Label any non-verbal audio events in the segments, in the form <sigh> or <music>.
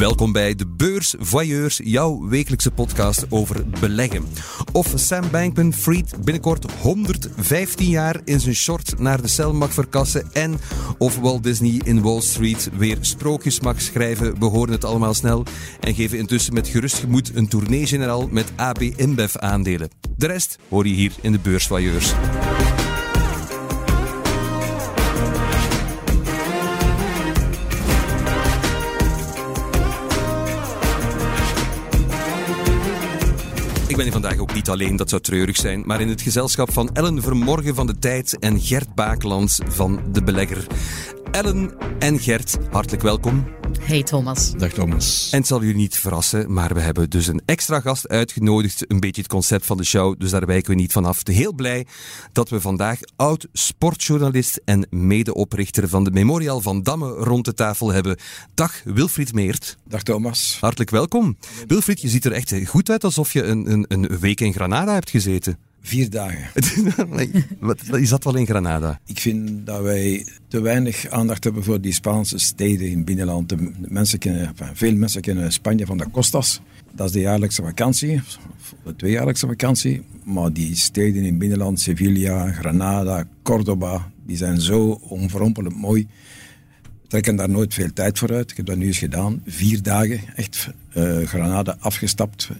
Welkom bij de Beurs Voyeurs, jouw wekelijkse podcast over beleggen. Of Sam Bankman-Fried binnenkort 115 jaar in zijn short naar de cel mag verkassen en of Walt Disney in Wall Street weer sprookjes mag schrijven. We horen het allemaal snel en geven intussen met gerust gemoed een tournee-generaal met AB InBev aandelen. De rest hoor je hier in de Beurs ben vandaag ook niet alleen, dat zou treurig zijn, maar in het gezelschap van Ellen Vermorgen van de Tijd en Gert Bakelands van De Belegger. Ellen en Gert, hartelijk welkom. Hey Thomas. Dag Thomas. En het zal u niet verrassen, maar we hebben dus een extra gast uitgenodigd. Een beetje het concept van de show, dus daar wijken we niet vanaf. Heel blij dat we vandaag oud sportjournalist en medeoprichter van de Memorial van Damme rond de tafel hebben. Dag Wilfried Meert. Dag Thomas. Hartelijk welkom. Wilfried, je ziet er echt goed uit alsof je een, een, een week in Granada hebt gezeten. Vier dagen. <laughs> Wat is dat wel in Granada? Ik vind dat wij te weinig aandacht hebben voor die Spaanse steden in het binnenland. De mensen kennen, veel mensen kennen Spanje van de Costas. Dat is de jaarlijkse vakantie, de tweejaarlijkse vakantie. Maar die steden in het binnenland, Sevilla, Granada, Cordoba, die zijn zo onverrompelend mooi. Trekken daar nooit veel tijd voor uit. Ik heb dat nu eens gedaan. Vier dagen, echt uh, Granada afgestapt.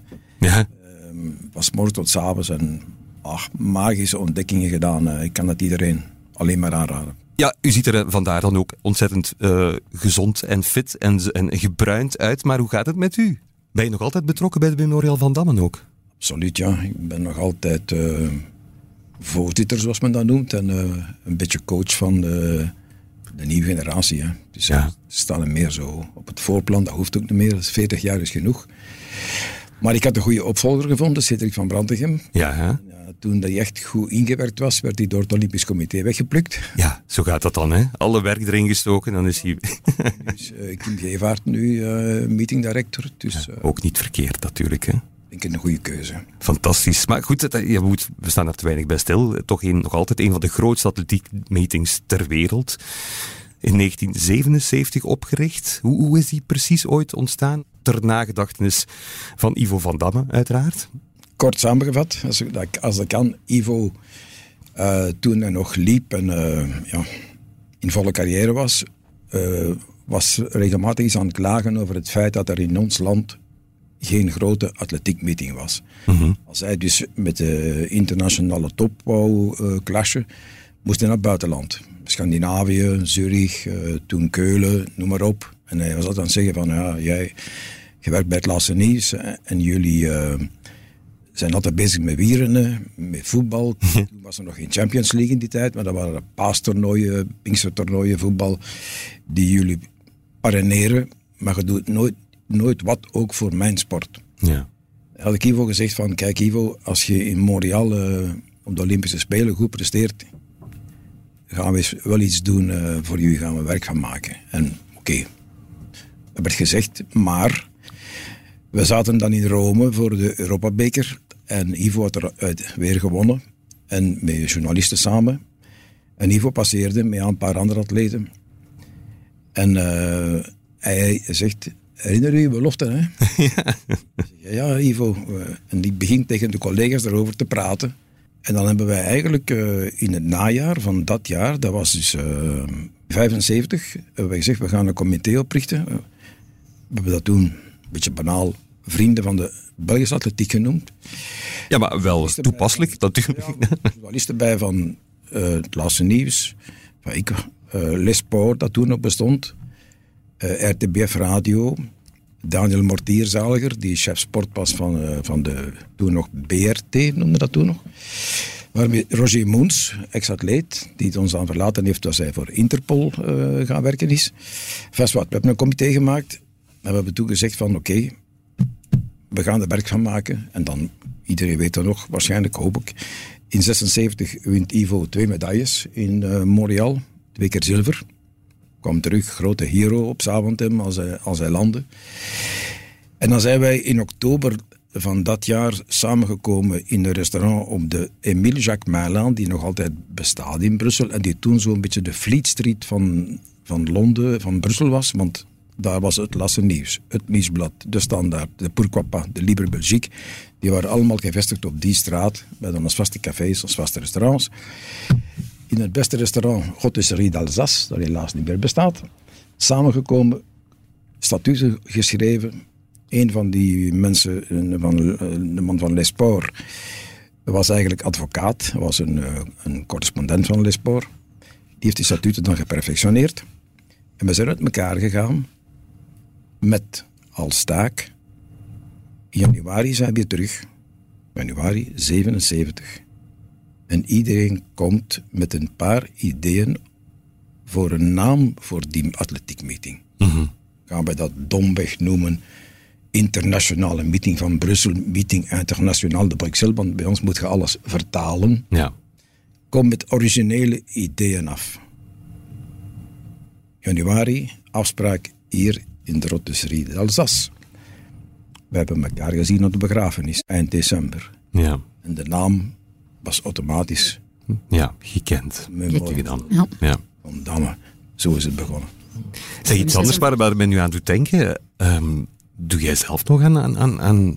Ja. Uh, van s morgens tot s avonds en ach, magische ontdekkingen gedaan. Ik kan het iedereen alleen maar aanraden. Ja, u ziet er vandaar dan ook ontzettend uh, gezond en fit en, en gebruind uit. Maar hoe gaat het met u? Ben je nog altijd betrokken bij de Memorial van Dammen ook? Absoluut, ja. Ik ben nog altijd uh, voorzitter, zoals men dat noemt. En uh, een beetje coach van de, de nieuwe generatie. Hè. Dus ja. staan er meer zo op het voorplan. Dat hoeft ook niet meer. 40 jaar is genoeg. Maar ik had een goede opvolger gevonden, Cedric van Brantegem. Ja, hè? Toen hij echt goed ingewerkt was, werd hij door het Olympisch Comité weggeplukt. Ja, zo gaat dat dan, hè? Alle werk erin gestoken, dan is hij... <laughs> dus uh, Kim Gevaert nu uh, meeting director. Dus, ja, ook niet verkeerd natuurlijk, hè? Ik denk een goede keuze. Fantastisch. Maar goed, moet, we staan er te weinig bij stil. Toch een, nog altijd een van de grootste atletiekmeetings ter wereld. In 1977 opgericht. Hoe, hoe is die precies ooit ontstaan? Ter nagedachtenis van Ivo van Damme, uiteraard. Kort samengevat, als, als dat kan. Ivo, uh, toen hij nog liep en uh, ja, in volle carrière was, uh, was regelmatig eens aan het klagen over het feit dat er in ons land geen grote atletiekmeeting was. Mm-hmm. Als hij dus met de internationale top wou clashen, moest hij naar het buitenland. Scandinavië, Zurich, toen Keulen, noem maar op. En hij was altijd aan het zeggen van, ja, jij je werkt bij het laatste nieuws en jullie zijn altijd bezig met wieren, met voetbal. <laughs> toen was er nog geen Champions League in die tijd, maar dat waren paastoernooien, pinkstertoernooien, voetbal, die jullie pareneren. Maar je doet nooit, nooit wat ook voor mijn sport. Ja. Had ik Ivo gezegd van, kijk Ivo, als je in Montreal uh, op de Olympische Spelen goed presteert, gaan we wel iets doen uh, voor jullie, gaan we werk van maken. En oké, okay. dat werd gezegd, maar we zaten dan in Rome voor de Europabeker en Ivo had eruit weer gewonnen. En met journalisten samen. En Ivo passeerde met een paar andere atleten. En uh, hij zegt, herinner u je belofte, hè? <laughs> Ja. ja, Ivo. En die begint tegen de collega's erover te praten. En dan hebben wij eigenlijk uh, in het najaar van dat jaar, dat was dus uh, 75, hebben wij gezegd, we gaan een comité oprichten. we hebben dat toen, een beetje banaal, vrienden van de Belgische atletiek genoemd. Ja, maar wel toepasselijk natuurlijk. Ja, journalisten bij van uh, het laatste nieuws, van ik, uh, Les dat toen nog bestond, uh, RTBF Radio, Daniel Mortierzaliger, die chef sport was van, uh, van de toen nog BRT, noemde dat toen nog. Waarmee Roger Moens, ex-atleet, die het ons aan verlaten heeft, was hij voor Interpol uh, gaan werken is. Vast wat, we hebben een comité gemaakt en we hebben toen gezegd van oké, we gaan er werk van maken. En dan, iedereen weet dat nog, waarschijnlijk hoop ik. In 76 wint Ivo twee medailles in uh, Montreal, twee keer zilver kwam terug, grote hero op Zaventem als hij, als hij landde. En dan zijn wij in oktober van dat jaar samengekomen in een restaurant op de Emile Jacques Merlin, die nog altijd bestaat in Brussel en die toen zo'n beetje de Fleet Street van, van Londen, van Brussel was, want daar was het Lasse Nieuws, het Nieuwsblad, de Standaard, de Pourquoi de Libre Belgique. Die waren allemaal gevestigd op die straat, met als vaste cafés, als vaste restaurants. In het beste restaurant, Rotisserie d'Alsace, dat helaas niet meer bestaat, samengekomen, statuten geschreven. Een van die mensen, van, de man van Lesport, was eigenlijk advocaat, was een, eh, een correspondent van Lesport. Die heeft die statuten dan geperfectioneerd. En we zijn uit elkaar gegaan met als taak. Januari zijn we weer terug. Januari 77. En iedereen komt met een paar ideeën voor een naam voor die atletiekmeeting. Mm Gaan we dat domweg noemen internationale meeting van Brussel, meeting internationaal de Bruxelles, want bij ons moet je alles vertalen. Ja. Kom met originele ideeën af. Januari, afspraak hier in de Rotisserie d'Alsace. We hebben elkaar gezien op de begrafenis, eind december. Ja. En de naam was automatisch... Ja, gekend. gedaan. Ja. ja. Van Damme, zo is het begonnen. Zeg, iets anders waar, waar men nu aan doet denken. Um, doe jij zelf nog aan, aan, aan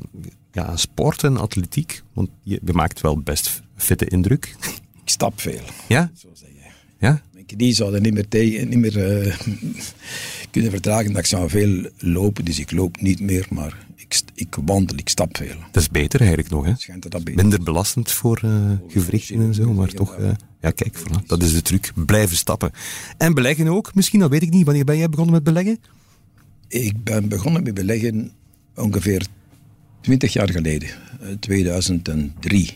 ja, sport en atletiek? Want je, je, maakt wel best fitte indruk. Ik stap veel. Ja? Zo zeg je. Ja? Die zouden niet meer, tegen, niet meer uh, <laughs> kunnen verdragen dat ik zou veel lopen. Dus ik loop niet meer, maar ik, ik wandel, ik stap veel. Dat is beter eigenlijk nog, hè? Schijnt dat, dat beter. Minder belastend voor uh, gewrichten en zo, maar toch... Uh, ja, kijk, voilà, dat is de truc. Blijven stappen. En beleggen ook, misschien, dat weet ik niet. Wanneer ben jij begonnen met beleggen? Ik ben begonnen met beleggen ongeveer 20 jaar geleden, 2003.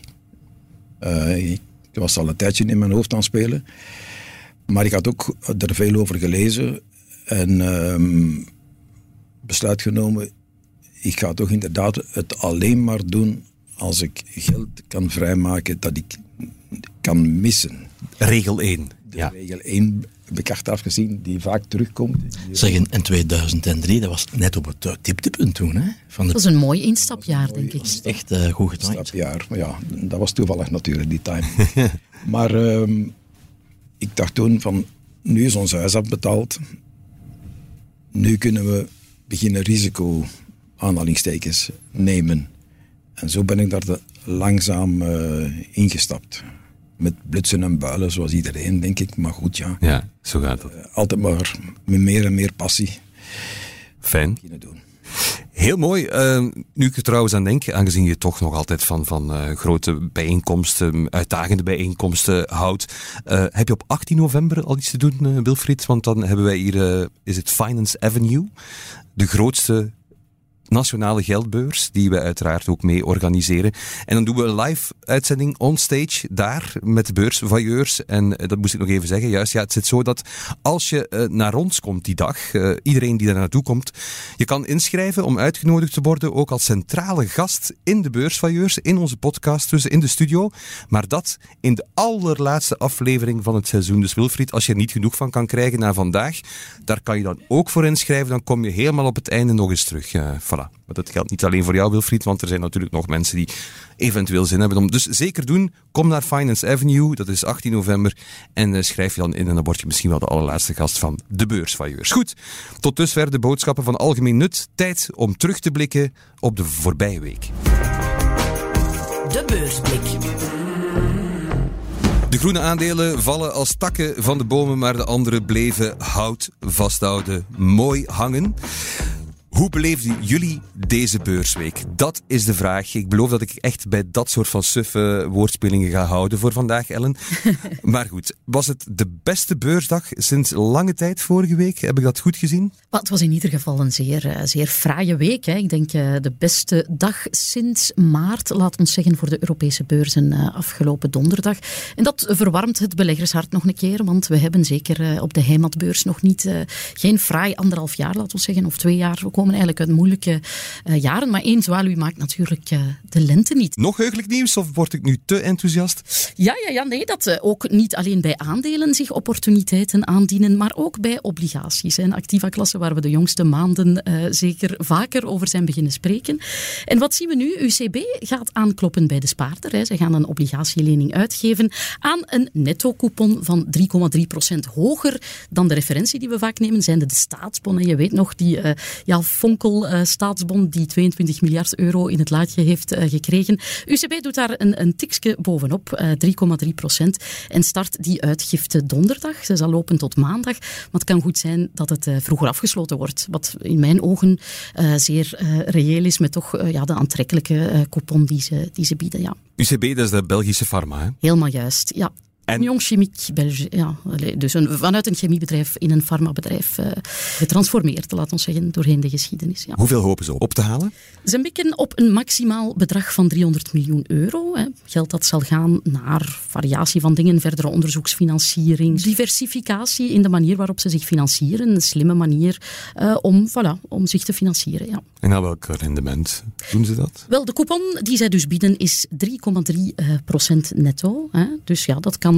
Uh, ik was al een tijdje in mijn hoofd aan het spelen. Maar ik had ook er veel over gelezen en um, besluit genomen. Ik ga toch inderdaad het alleen maar doen als ik geld kan vrijmaken dat ik kan missen. Regel 1. De ja. regel 1 heb ik achteraf gezien, die vaak terugkomt. Zeg, in 2003, dat was net op het dieptepunt toen. Hè? Van de... Dat was een mooi instapjaar, denk ik. echt uh, goed gedaan. Instapjaar, maar ja, dat was toevallig natuurlijk, die time. <laughs> maar um, ik dacht toen van, nu is ons huis afbetaald. Nu kunnen we beginnen risico, aanhalingstekens, nemen. En zo ben ik daar de, langzaam uh, ingestapt met blutsen en builen, zoals iedereen, denk ik. Maar goed, ja. Ja, zo gaat het. Uh, altijd maar met meer en meer passie. Fijn. Doen. Heel mooi. Uh, nu ik er trouwens aan denk, aangezien je toch nog altijd van, van uh, grote bijeenkomsten, uitdagende bijeenkomsten houdt. Uh, heb je op 18 november al iets te doen, Wilfried? Want dan hebben wij hier, is het Finance Avenue, de grootste nationale geldbeurs, die we uiteraard ook mee organiseren. En dan doen we een live uitzending onstage daar met de beursvailleurs. En dat moest ik nog even zeggen. Juist, ja, het zit zo dat als je uh, naar ons komt die dag, uh, iedereen die daar naartoe komt, je kan inschrijven om uitgenodigd te worden, ook als centrale gast in de beursvailleurs, in onze podcast, dus in de studio. Maar dat in de allerlaatste aflevering van het seizoen. Dus Wilfried, als je er niet genoeg van kan krijgen na vandaag, daar kan je dan ook voor inschrijven. Dan kom je helemaal op het einde nog eens terug. Uh, voilà. Maar dat geldt niet alleen voor jou, Wilfried, want er zijn natuurlijk nog mensen die eventueel zin hebben om. Dus zeker doen. Kom naar Finance Avenue, dat is 18 november. En uh, schrijf je dan in en dan word je misschien wel de allerlaatste gast van de beursvailleurs. Goed, tot dusver de boodschappen van algemeen nut. Tijd om terug te blikken op de voorbije week. De beursblik. De groene aandelen vallen als takken van de bomen, maar de andere bleven hout vasthouden, mooi hangen. Hoe beleefden jullie deze beursweek? Dat is de vraag. Ik beloof dat ik echt bij dat soort van suffe woordspelingen ga houden voor vandaag, Ellen. <laughs> maar goed, was het de beste beursdag sinds lange tijd vorige week? Heb ik dat goed gezien? Maar het was in ieder geval een zeer, zeer fraaie week. Hè. Ik denk uh, de beste dag sinds maart, laat ons zeggen, voor de Europese beurzen uh, afgelopen donderdag. En dat verwarmt het beleggershart nog een keer, want we hebben zeker op de heimatbeurs nog niet, geen fraai anderhalf jaar, laat ons zeggen, of twee jaar komen komen eigenlijk uit moeilijke uh, jaren. Maar één zwaluw maakt natuurlijk uh, de lente niet. Nog heugelijk nieuws of word ik nu te enthousiast? Ja, ja, ja nee, dat uh, ook niet alleen bij aandelen zich opportuniteiten aandienen, maar ook bij obligaties. Een activa klasse waar we de jongste maanden zeker vaker over zijn beginnen spreken. En wat zien we nu? UCB gaat aankloppen bij de spaarder. Hè. Ze gaan een obligatielening uitgeven aan een netto-coupon van 3,3% hoger dan de referentie die we vaak nemen, zijn de staatsbonnen. Je weet nog, die uh, ja, Fonkel-staatsbon die 22 miljard euro in het laadje heeft uh, gekregen. UCB doet daar een, een tikje bovenop, uh, eh, 3,3% en start die uitgifte donderdag. Ze zal lopen tot maandag, maar het kan goed zijn dat het vroeger afgesloten wordt. Wat in mijn ogen zeer reëel is met toch ja, de aantrekkelijke coupon die ze, die ze bieden. Ja. UCB, dat is de Belgische pharma, hè? Helemaal juist, ja. En... Jong Chimiek België, ja. Dus een, vanuit een chemiebedrijf in een farmabedrijf uh, getransformeerd, laat ons zeggen, doorheen de geschiedenis. Ja. Hoeveel hopen ze op te halen? Ze mikken op een maximaal bedrag van 300 miljoen euro. Hè. Geld dat zal gaan naar variatie van dingen, verdere onderzoeksfinanciering, diversificatie in de manier waarop ze zich financieren. Een slimme manier uh, om, voilà, om zich te financieren. Ja. En aan welk rendement doen ze dat? Wel, de coupon die zij dus bieden is 3,3% uh, netto. Hè. Dus ja, dat kan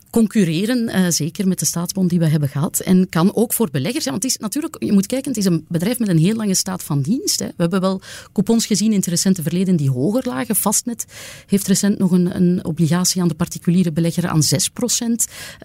concurreren, uh, zeker met de staatsbond die we hebben gehad. En kan ook voor beleggers, ja, want het is natuurlijk, je moet kijken, het is een bedrijf met een heel lange staat van dienst. Hè. We hebben wel coupons gezien in het recente verleden die hoger lagen. Fastnet heeft recent nog een, een obligatie aan de particuliere belegger aan 6%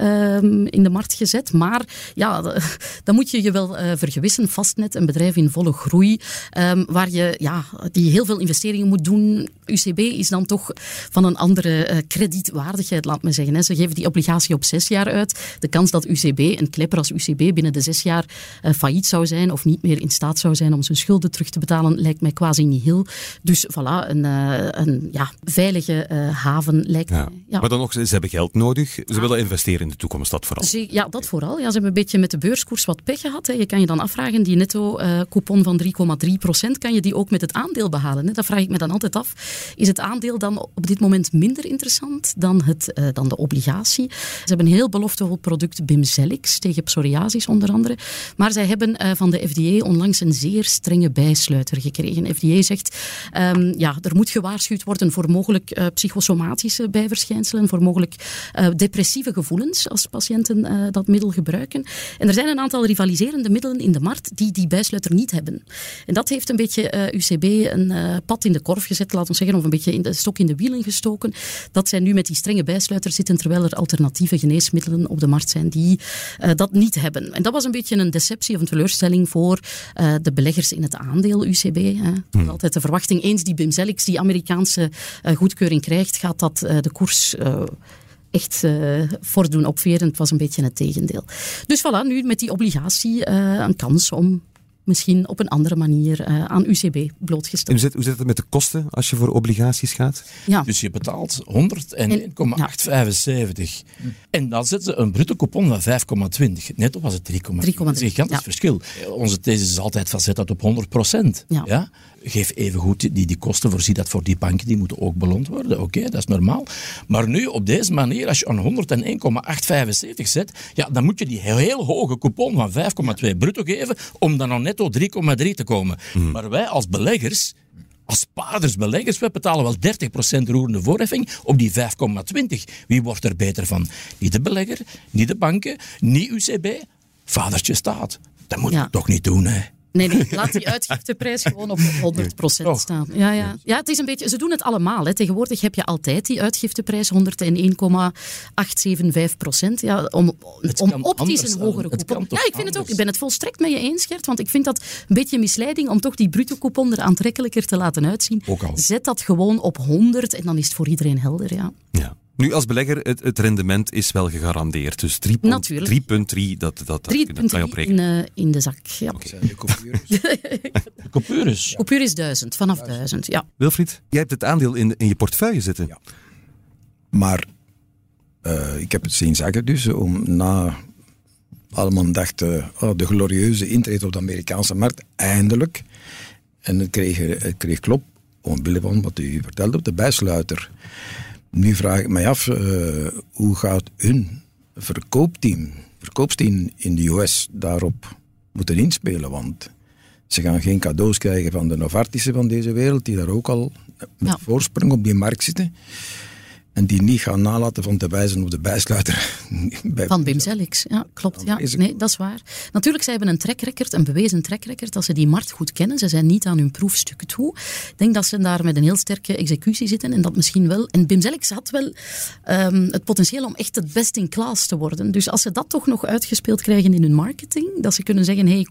um, in de markt gezet. Maar ja, <laughs> dan moet je je wel uh, vergewissen. Fastnet, een bedrijf in volle groei, um, waar je, ja, die heel veel investeringen moet doen. UCB is dan toch van een andere uh, kredietwaardigheid, laat me zeggen. Hè. Ze geven die obligatie op zes jaar uit. De kans dat UCB, een klepper als UCB, binnen de zes jaar uh, failliet zou zijn of niet meer in staat zou zijn om zijn schulden terug te betalen, lijkt mij quasi niet heel. Dus voilà, een, uh, een ja, veilige uh, haven lijkt ja. mij. Ja. Maar dan nog, ze hebben geld nodig. Ze willen investeren in de toekomst, dat vooral. Ze, ja, dat vooral. Ja, ze hebben een beetje met de beurskoers wat pech gehad. Hè. Je kan je dan afvragen, die netto-coupon van 3,3 procent, kan je die ook met het aandeel behalen? Hè? Dat vraag ik me dan altijd af. Is het aandeel dan op dit moment minder interessant dan, het, dan de obligatie? Ze hebben een heel beloftevol product Bimzelix tegen psoriasis onder andere. Maar zij hebben uh, van de FDA onlangs een zeer strenge bijsluiter gekregen. FDA zegt, um, ja, er moet gewaarschuwd worden voor mogelijk uh, psychosomatische bijverschijnselen, voor mogelijk uh, depressieve gevoelens als patiënten dat middel gebruiken. En er zijn een aantal rivaliserende middelen in de markt die die bijsluiter niet hebben. En dat heeft een beetje UCB een pad in de korf gezet, laten we zeggen, of een beetje in de stok in de wielen gestoken. Dat zij nu met die strenge bijsluiter zitten, terwijl er alternatieve geneesmiddelen op de markt zijn die uh, dat niet hebben. En dat was een beetje een deceptie of een teleurstelling voor uh, de beleggers in het aandeel UCB. Hè. Hmm. Altijd de verwachting, eens die Bimzelix die Amerikaanse uh, goedkeuring krijgt, gaat dat de koers echt uh, voor doen opveren. Het was een beetje het tegendeel. Dus voilà, nu met die obligatie uh, een kans om misschien op een andere manier uh, aan UCB blootgesteld. Hoe zit, hoe zit het met de kosten als je voor obligaties gaat? Ja. Dus je betaalt 101,875 ja. en dan zetten ze een bruto coupon van 5,20. Netto was het 3,3. Dat is een gigantisch ja. verschil. Onze thesis is altijd van zet dat op 100 procent. Ja. Geef even goed die, die kosten, voorzie dat voor die banken, die moeten ook beloond worden. Oké, okay, dat is normaal. Maar nu, op deze manier, als je aan 101,875 zet, ja, dan moet je die heel, heel hoge coupon van 5,2 bruto geven om dan nog netto 3,3 te komen. Mm. Maar wij als beleggers als spaarders, beleggers, wij betalen wel 30% roerende voorheffing op die 5,20. Wie wordt er beter van? Niet de belegger, niet de banken, niet UCB, vadertje staat. Dat moet ja. je toch niet doen, hè? Nee, nee, laat die uitgifteprijs gewoon op 100% staan. Ja, ja. ja, het is een beetje, ze doen het allemaal. Hè. Tegenwoordig heb je altijd die uitgifteprijs 101,875%. Ja, om om optisch een hogere coupon. Ja, ik vind het ook. Ik ben het volstrekt met je eens, Gert. Want ik vind dat een beetje misleiding om toch die bruto coupon er aantrekkelijker te laten uitzien. Zet dat gewoon op 100 en dan is het voor iedereen helder. Ja. ja. Nu, als belegger, het, het, rendement is wel gegarandeerd. Dus 3,3, dat, dat, dat kan je op in, uh, in de zak. Ja. Okay. Coupures. Coupures 1000, vanaf 1000, ja. Wilfried, jij hebt het aandeel in, in je portefeuille zitten. Ja. Maar uh, ik heb het zien zeggen dus, om na allemaal dachten, oh, de glorieuze intrede op de Amerikaanse markt, eindelijk. En het kreeg, het kreeg klop, omwille van wat u vertelde, op de bijsluiter. Nu vraag ik mij af, uh, hoe gaat hun verkoopteam, verkoopsteam in de US daarop moeten inspelen? Want Ze gaan geen cadeaus krijgen van de Novartische van deze wereld, die daar ook al met voorsprong op die markt zitten. En die niet gaan nalaten van te wijzen op de bijsluiter. <laughs> Van Wim Zelix, ja, klopt. Ja. Nee, dat is waar. Natuurlijk, zij hebben een trackrecord, een bewezen trackrecord, dat ze die markt goed kennen. Ze zijn niet aan hun proefstuk toe. Ik denk dat ze daar met een heel sterke executie zitten en dat misschien wel. En Wim Zelix had wel um, het potentieel om echt het best in class te worden. Dus als ze dat toch nog uitgespeeld krijgen in hun marketing, dat ze kunnen zeggen, hey,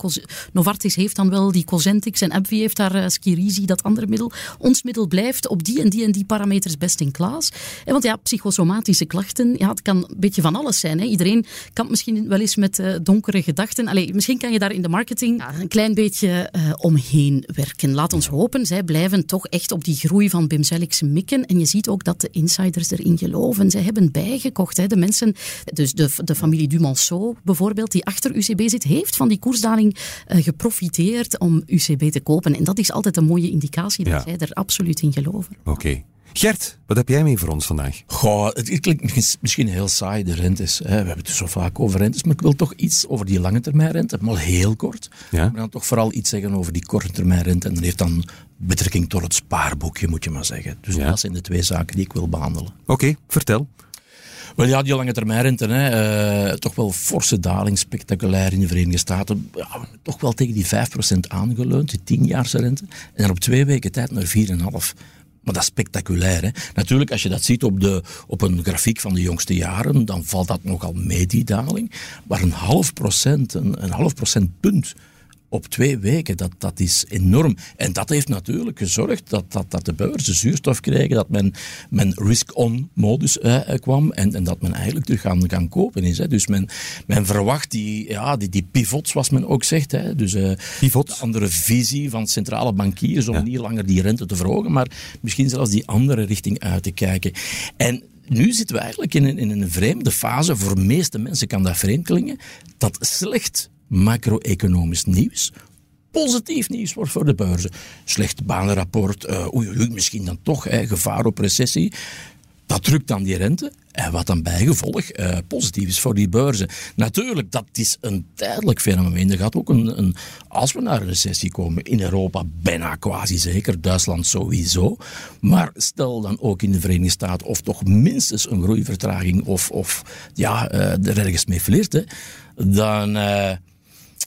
Novartis heeft dan wel die Cosentix en AbbVie heeft daar uh, Skirizi, dat andere middel. Ons middel blijft op die en die en die parameters best in class. En want ja, psychosomatische klachten, ja, het kan een beetje van alles zijn. Hè. Iedereen kan misschien wel eens met uh, donkere gedachten. Allee, misschien kan je daar in de marketing ja, een klein beetje uh, omheen werken. Laat ons hopen, zij blijven toch echt op die groei van Bimzelix mikken. En je ziet ook dat de insiders erin geloven. Zij hebben bijgekocht. Hè. De mensen, dus de, de familie Dumonceau bijvoorbeeld, die achter UCB zit, heeft van die koersdaling uh, geprofiteerd om UCB te kopen. En dat is altijd een mooie indicatie dat ja. zij er absoluut in geloven. Oké. Okay. Gert, wat heb jij mee voor ons vandaag? Goh, het, klinkt misschien heel saai, de rentes. Hè. We hebben het zo vaak over rentes, maar ik wil toch iets over die lange termijn rente, maar heel kort. Ja? Maar dan toch vooral iets zeggen over die korte termijn rente. En dat heeft dan betrekking tot het spaarboekje, moet je maar zeggen. Dus ja. dat zijn de twee zaken die ik wil behandelen. Oké, okay, vertel. Wel ja, die lange termijnrente, hè, uh, toch wel forse daling, spectaculair in de Verenigde Staten. Ja, toch wel tegen die 5% aangeleund, die 10-jaarse rente. En dan op twee weken tijd naar 4,5%. Maar dat is spectaculair. Hè? Natuurlijk, als je dat ziet op, de, op een grafiek van de jongste jaren, dan valt dat nogal mee, die daling. Maar een half procent, een, een half procentpunt op twee weken, dat, dat is enorm. En dat heeft natuurlijk gezorgd dat, dat, dat de beurzen zuurstof kregen, dat men, men risk-on-modus eh, kwam en, en dat men eigenlijk terug gaan, gaan kopen is. Hè. Dus men, men verwacht die, ja, die, die pivots, zoals men ook zegt. Hè. Dus pivots. andere visie van centrale bankiers om niet langer die rente te verhogen, maar misschien zelfs die andere richting uit te kijken. En nu zitten we eigenlijk in een, in een vreemde fase. Voor de meeste mensen kan dat vreemd klingen. Dat slecht macro-economisch nieuws positief nieuws wordt voor de beurzen. Slecht banenrapport, uh, oei, misschien dan toch gevaar op recessie. Dat drukt dan die rente. En wat dan bijgevolg uh, positief is voor die beurzen. Natuurlijk, dat is een tijdelijk fenomeen. Er gaat ook een, een, als we naar een recessie komen, in Europa bijna quasi zeker, Duitsland sowieso. Maar stel dan ook in de Verenigde Staten, of toch minstens een groeivertraging, of, of ja, uh, er ergens mee flirt, dan,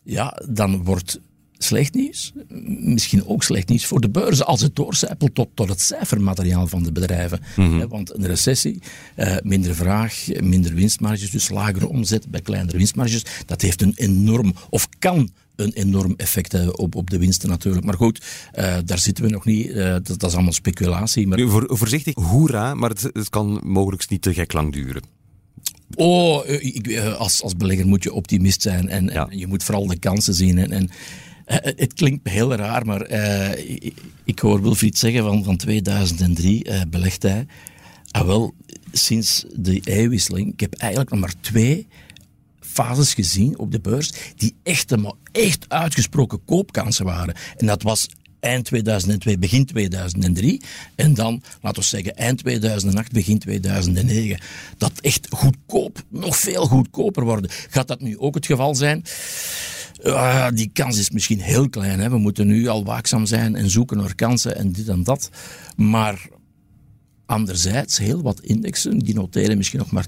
ja, dan wordt slecht nieuws. Misschien ook slecht nieuws voor de beurzen als het doorcijpelt tot, tot het cijfermateriaal van de bedrijven. Mm Want een recessie, uh, minder vraag, minder winstmarges, dus lagere omzet bij kleinere winstmarges, dat heeft een enorm, of kan een enorm effect op, op de winsten natuurlijk. Maar goed, uh, daar zitten we nog niet. Uh, dat, dat, is allemaal speculatie. Maar... Voor, voorzichtig, hoera, maar het, het kan mogelijk niet te gek lang duren. Oh, ik, als, als belegger moet je optimist zijn en, ja. en, je moet vooral de kansen zien. En, en uh, het klinkt heel raar, maar uh, ik, ik, hoor Wilfried zeggen van, van 2003 uh, belegt hij. Ah, wel, sinds de eeuwwisseling, ik heb eigenlijk nog maar twee fases gezien op de beurs die echt, echt uitgesproken koopkansen waren. En dat was eind 2002, begin 2003. En dan, laten we zeggen, eind 2008, begin 2009. Dat echt goedkoop, nog veel goedkoper worden. Gaat dat nu ook het geval zijn? Uh, die kans is misschien heel klein. Hè. We moeten nu al waakzaam zijn en zoeken naar kansen en dit en dat. Maar Anderzijds, heel wat indexen, die noteren misschien nog maar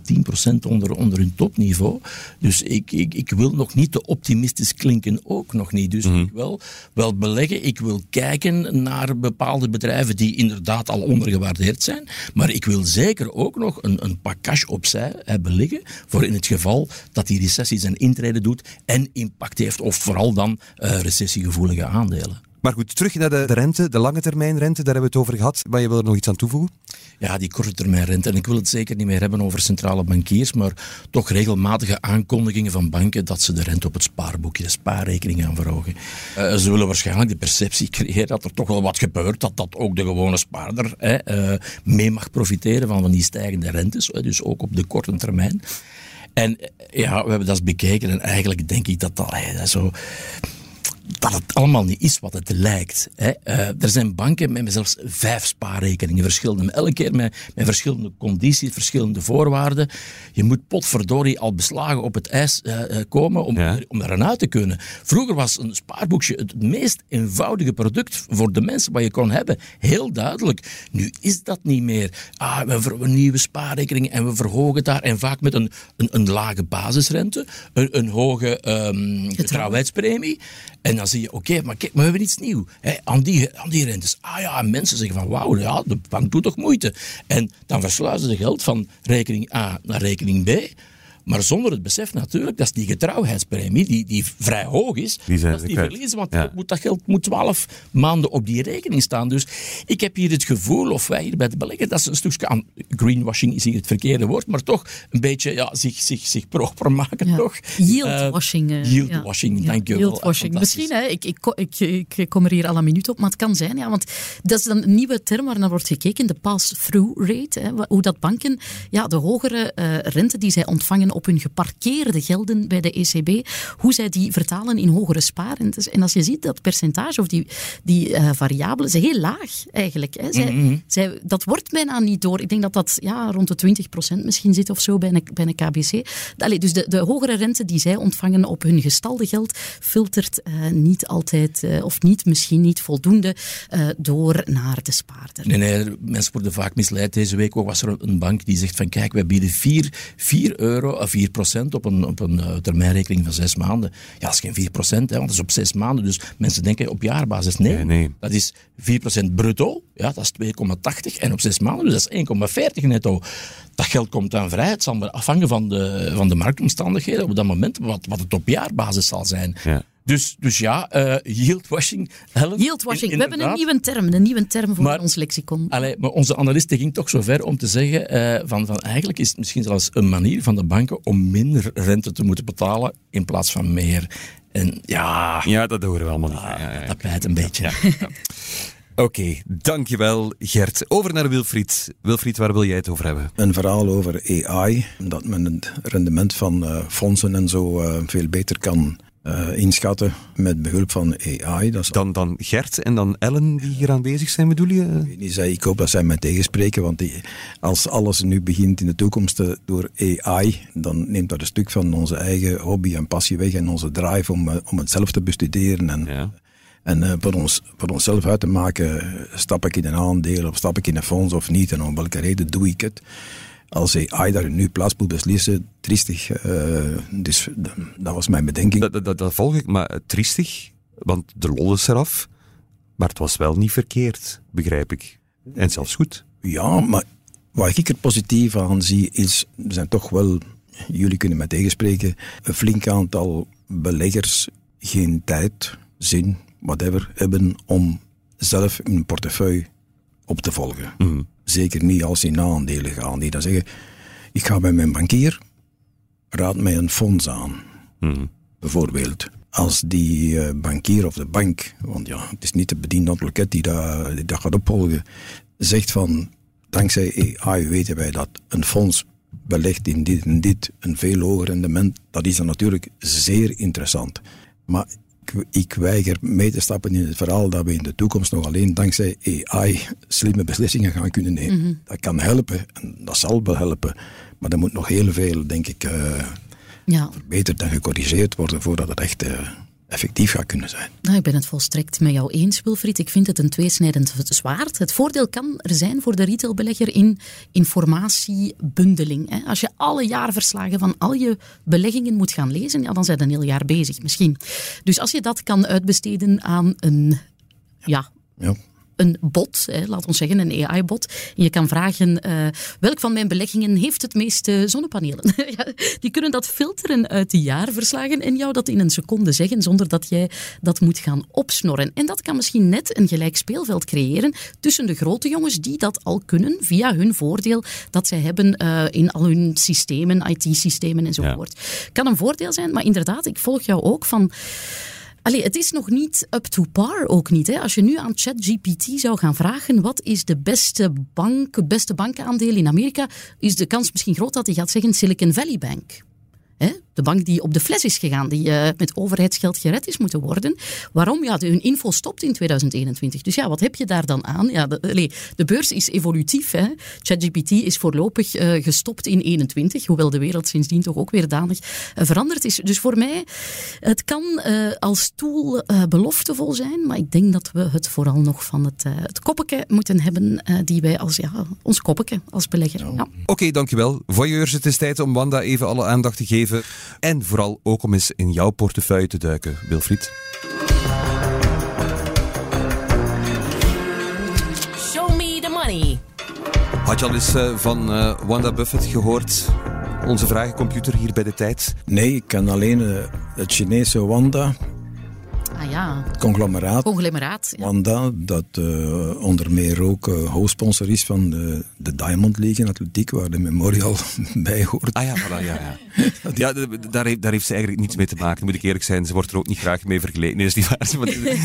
10% onder, onder hun topniveau. Dus ik, ik, ik wil nog niet te optimistisch klinken, ook nog niet. Dus mm ik wil wel beleggen, ik wil kijken naar bepaalde bedrijven die inderdaad al ondergewaardeerd zijn. Maar ik wil zeker ook nog een, een pak cash opzij hebben liggen, voor in het geval dat die recessie zijn intrede doet en impact heeft, of vooral dan uh, recessiegevoelige aandelen. Maar goed, terug naar de, de, rente, de lange termijn rente, daar hebben we het over gehad. Maar je wil er nog iets aan toevoegen? Ja, die korte termijn rente. En ik wil het zeker niet meer hebben over centrale bankiers, maar toch regelmatige aankondigingen van banken dat ze de rente op het spaarboekje, de spaarrekening gaan verhogen. Uh, ze willen waarschijnlijk de perceptie <laughs> creëren dat er toch wel wat gebeurt, dat dat ook de gewone spaarder hè, uh, mee mag profiteren van, van die stijgende rentes, dus ook op de korte termijn. En ja, we hebben dat eens bekeken en eigenlijk denk ik dat dat, dat zo dat het allemaal niet is wat het lijkt. Hè. Uh, er zijn banken met zelfs vijf spaarrekeningen, verschillende, elke keer met, met verschillende condities, verschillende voorwaarden. Je moet potverdorie al beslagen op het ijs uh, komen om, ja. om er aan uit te kunnen. Vroeger was een spaarboekje het meest eenvoudige product voor de mensen wat je kon hebben. Heel duidelijk. Nu is dat niet meer. Ah, we hebben een nieuwe spaarrekening en we verhogen daar. En vaak met een, een, een lage basisrente, een, een hoge um, getrouwheidspremie. En dan zie je, oké, maar kijk, we hebben iets nieuws. Hè, aan, die, aan die rentes. Ah ja, mensen zeggen van, wauw, ja, de bank doet toch moeite. En dan versluizen ze geld van rekening A naar rekening B. Maar zonder het besef natuurlijk, dat is die getrouwheidspremie, die, die vrij hoog is, die zijn dat is die verliezen, want moet, dat geld moet twaalf maanden op die rekening staan. Dus ik heb hier het gevoel, of wij hier bij de belegger, dat ze een stukje aan, greenwashing is hier het verkeerde woord, maar toch een beetje ja, zich, zich, zich proper maken, ja. toch? Yieldwashing. Uh, yieldwashing, dank je wel. Yieldwashing. Misschien, hè, ik, ik, ik, ik, kom er hier al een minuut op, maar het kan zijn, ja, want dat is dan een nieuwe term waar naar wordt gekeken, de pass-through rate, hè, hoe dat banken ja, de hogere uh, rente die zij ontvangen op hun geparkeerde gelden bij de ECB, hoe zij die vertalen in hogere spaarrentes. En als je ziet dat percentage of die, die uh, variabelen, is heel laag eigenlijk. Hè. Zij, mm -hmm. zij, dat wordt bijna niet door. Ik denk dat dat ja, rond de 20% misschien zit of zo bij een, bij een KBC. Allee, dus de, de hogere rente die zij ontvangen op hun gestalde geld filtert uh, niet altijd, uh, of niet misschien niet voldoende, door naar de spaarder. Nee, nee, mensen worden vaak misleid. Deze week was er een bank die zegt van kijk, wij bieden 4, 4 euro, 4% op een, op een uh, termijnrekening van zes maanden. Ja, dat is geen 4% hè, want dat is op zes maanden. Dus mensen denken op jaarbasis. Nee, nee, nee. dat is 4% bruto. Ja, dat is 2,80. En op zes maanden, dus dat is 1,40 netto. Dat geld komt dan vrij. Het zal afhangen van de, van de marktomstandigheden op dat moment, wat, wat het op jaarbasis zal zijn. Ja. Dus, dus ja, uh, yieldwashing. Helen, yieldwashing. We hebben een nieuwe term, een nieuwe term voor ons lexicon. Allee, maar onze analisten ging toch zo ver om te zeggen uh, van, van eigenlijk is het misschien zelfs een manier van de banken om minder rente te moeten betalen in plaats van meer. En ja... Ja, dat horen we allemaal niet. Ja, ja, ja, dat pleit een beetje. Oké, okay, dankjewel Gert. Over naar Wilfried. Wilfried, waar wil jij het over hebben? Een verhaal over AI, dat men het rendement van uh, fondsen en zo uh, veel beter kan uh, inschatten met behulp van AI. Dat is dan, dan Gert en dan Ellen die hier aanwezig zijn, bedoel je? Ik, zei, ik hoop dat zij mij tegenspreken, want die, als alles nu begint in de toekomst door AI, dan neemt dat een stuk van onze eigen hobby en passie weg en onze drive om, om het zelf te bestuderen en, ja. en uh, voor, ons, voor onszelf uit te maken, stap ik in een aandeel of stap ik in een fonds of niet en om welke reden doe ik het als AI daar nu plaats moet beslissen, triestig. Uh, dus dat was mijn bedenking. Dat, dat, dat, volg ik, maar triestig, want de lol is eraf. Maar het was wel niet verkeerd, begrijp ik. En zelfs goed. Ja, maar wat ik er positief aan zie, is, er zijn toch wel, jullie kunnen mij tegenspreken, een flink aantal beleggers geen tijd, zin, whatever, hebben om zelf hun portefeuille op te volgen. Mm. Zeker niet als die aandelen gaan. Die dan zeggen, ik ga bij mijn bankier, raad mij een fonds aan. Mm. Bijvoorbeeld. Als die uh, bankier of de bank, want ja, het is niet de bediende loket die dat, die dat gaat opvolgen, zegt van, dankzij AI weten wij dat een fonds belegt in dit en dit een veel hoger rendement, dat is dan natuurlijk zeer interessant. Maar ik, weiger mee te stappen in het verhaal dat we in de toekomst nog alleen dankzij AI slimme beslissingen gaan kunnen nemen. Mhm. Dat kan helpen en dat zal wel helpen. Maar er moet nog heel veel, denk ik, uh, ja. verbeterd en gecorrigeerd worden voordat het echt uh, effectief gaat kunnen zijn. Nou, ik ben het volstrekt met jou eens, Wilfried. Ik vind het een tweesnijdend zwaard. Het voordeel kan er zijn voor de retailbelegger in informatiebundeling. Hè. Als je alle jaarverslagen van al je beleggingen moet gaan lezen, ja, dan zijn je een heel jaar bezig misschien. Dus als je dat kan uitbesteden aan een ja, ja een bot, hè, laat ons zeggen, een AI-bot. Je kan vragen, uh, welk van mijn beleggingen heeft het meeste zonnepanelen? <laughs> die kunnen dat filteren uit de jaarverslagen en jou dat in een seconde zeggen, zonder dat jij dat moet gaan opsnorren. En dat kan misschien net een gelijk speelveld creëren tussen de grote jongens die dat al kunnen via hun voordeel dat zij hebben uh, in al hun systemen, IT-systemen enzovoort. Ja. Kan een voordeel zijn, maar inderdaad, ik volg jou ook van... Allee, het is nog niet up to par ook niet. Hè. Als je nu aan ChatGPT zou gaan vragen wat is de beste bank, beste bankaandeel in Amerika, is de kans misschien groot dat hij gaat zeggen Silicon Valley Bank. Hè? De bank die op de fles is gegaan, die uh, met overheidsgeld gered is moeten worden. Waarom? Ja, de, hun info stopt in 2021. Dus ja, wat heb je daar dan aan? Ja, de, de beurs is evolutief. Hè. ChatGPT is voorlopig uh, gestopt in 21, hoewel de wereld sindsdien toch ook weer danig uh, veranderd is. Dus voor mij, het kan als tool beloftevol zijn, maar ik denk dat we het vooral nog van het, het koppetje moeten hebben die wij als, ja, ons koppetje als belegger. Ja. Oké, okay, dankjewel. Voyeurs, het is tijd om Wanda even alle aandacht te geven en vooral ook om eens in jouw portefeuille te duiken, Wilfried. Show me the money. Had je al eens uh, van uh, Wanda Buffett gehoord? Onze vragencomputer hier bij de tijd? Nee, ik ken alleen uh, het Chinese Wanda. Ah ja. Conglomeraat. Conglomeraat. Ja. Wanda, dat uh, onder meer ook uh, hoofdsponsor is van de, de Diamond League in atletiek, waar de Memorial <laughs> bij hoort. Ah ja, voilà, ja. Ja, ja daar, heeft, daar heeft ze eigenlijk niets mee te maken, moet ik eerlijk zijn. Ze wordt er ook niet graag mee vergeleken. Nee, is niet waar. <laughs>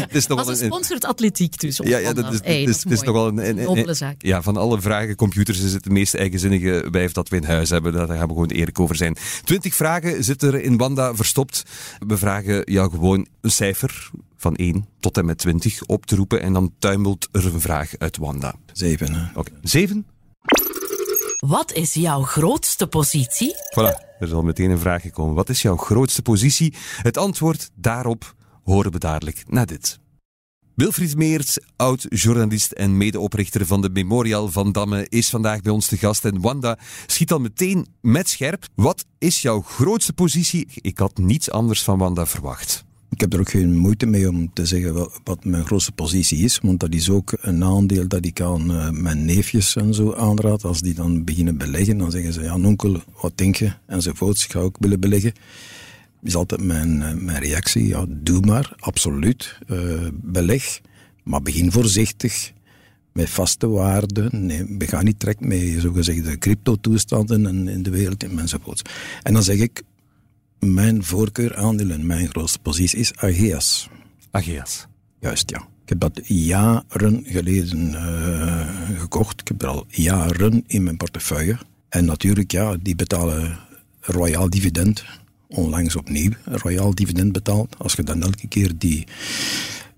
het is nog wel een, sponsort atletiek dus. Ja, ja dat is, hey, dat is, is nog wel een, een, een zaak. Ja, van alle vragen, computers is het de meest eigenzinnige wijf dat we in huis hebben. Daar gaan we gewoon eerlijk over zijn. Twintig vragen zitten er in Wanda verstopt. We vragen jou gewoon een cijfer van 1 tot en met 20 op te roepen en dan tuimelt er een vraag uit Wanda. 7. Oké, okay. 7? Wat is jouw grootste positie? Voilà, er is al meteen een vraag gekomen. Wat is jouw grootste positie? Het antwoord daarop horen we dadelijk na dit. Wilfried Meert, oud-journalist en medeoprichter van de Memorial van Damme, is vandaag bij ons te gast. En Wanda schiet al meteen met scherp. Wat is jouw grootste positie? Ik had niets anders van Wanda verwacht. Ik heb er ook geen moeite mee om te zeggen wat mijn grootste positie is, want dat is ook een aandeel dat ik aan uh, mijn neefjes en zo aanraad. Als die dan beginnen beleggen, dan zeggen ze, ja onkel, wat denk je? Enzovoorts, ik ga ook willen beleggen. Is altijd mijn, uh, mijn reactie, ja doe maar, absoluut, uh, beleg, maar begin voorzichtig met vaste waarden. Nee, we gaan niet trek met zogezegde crypto-toestanden in de wereld enzovoorts. En dan zeg ik, mijn voorkeur aandelen, mijn grootste positie is Ageas. Ageas. Juist, ja. Ik heb dat jaren geleden uh, gekocht. Ik heb er al jaren in mijn portefeuille. En natuurlijk, ja, die betalen royaal dividend. Onlangs opnieuw royaal dividend betaald. Als je dan elke keer die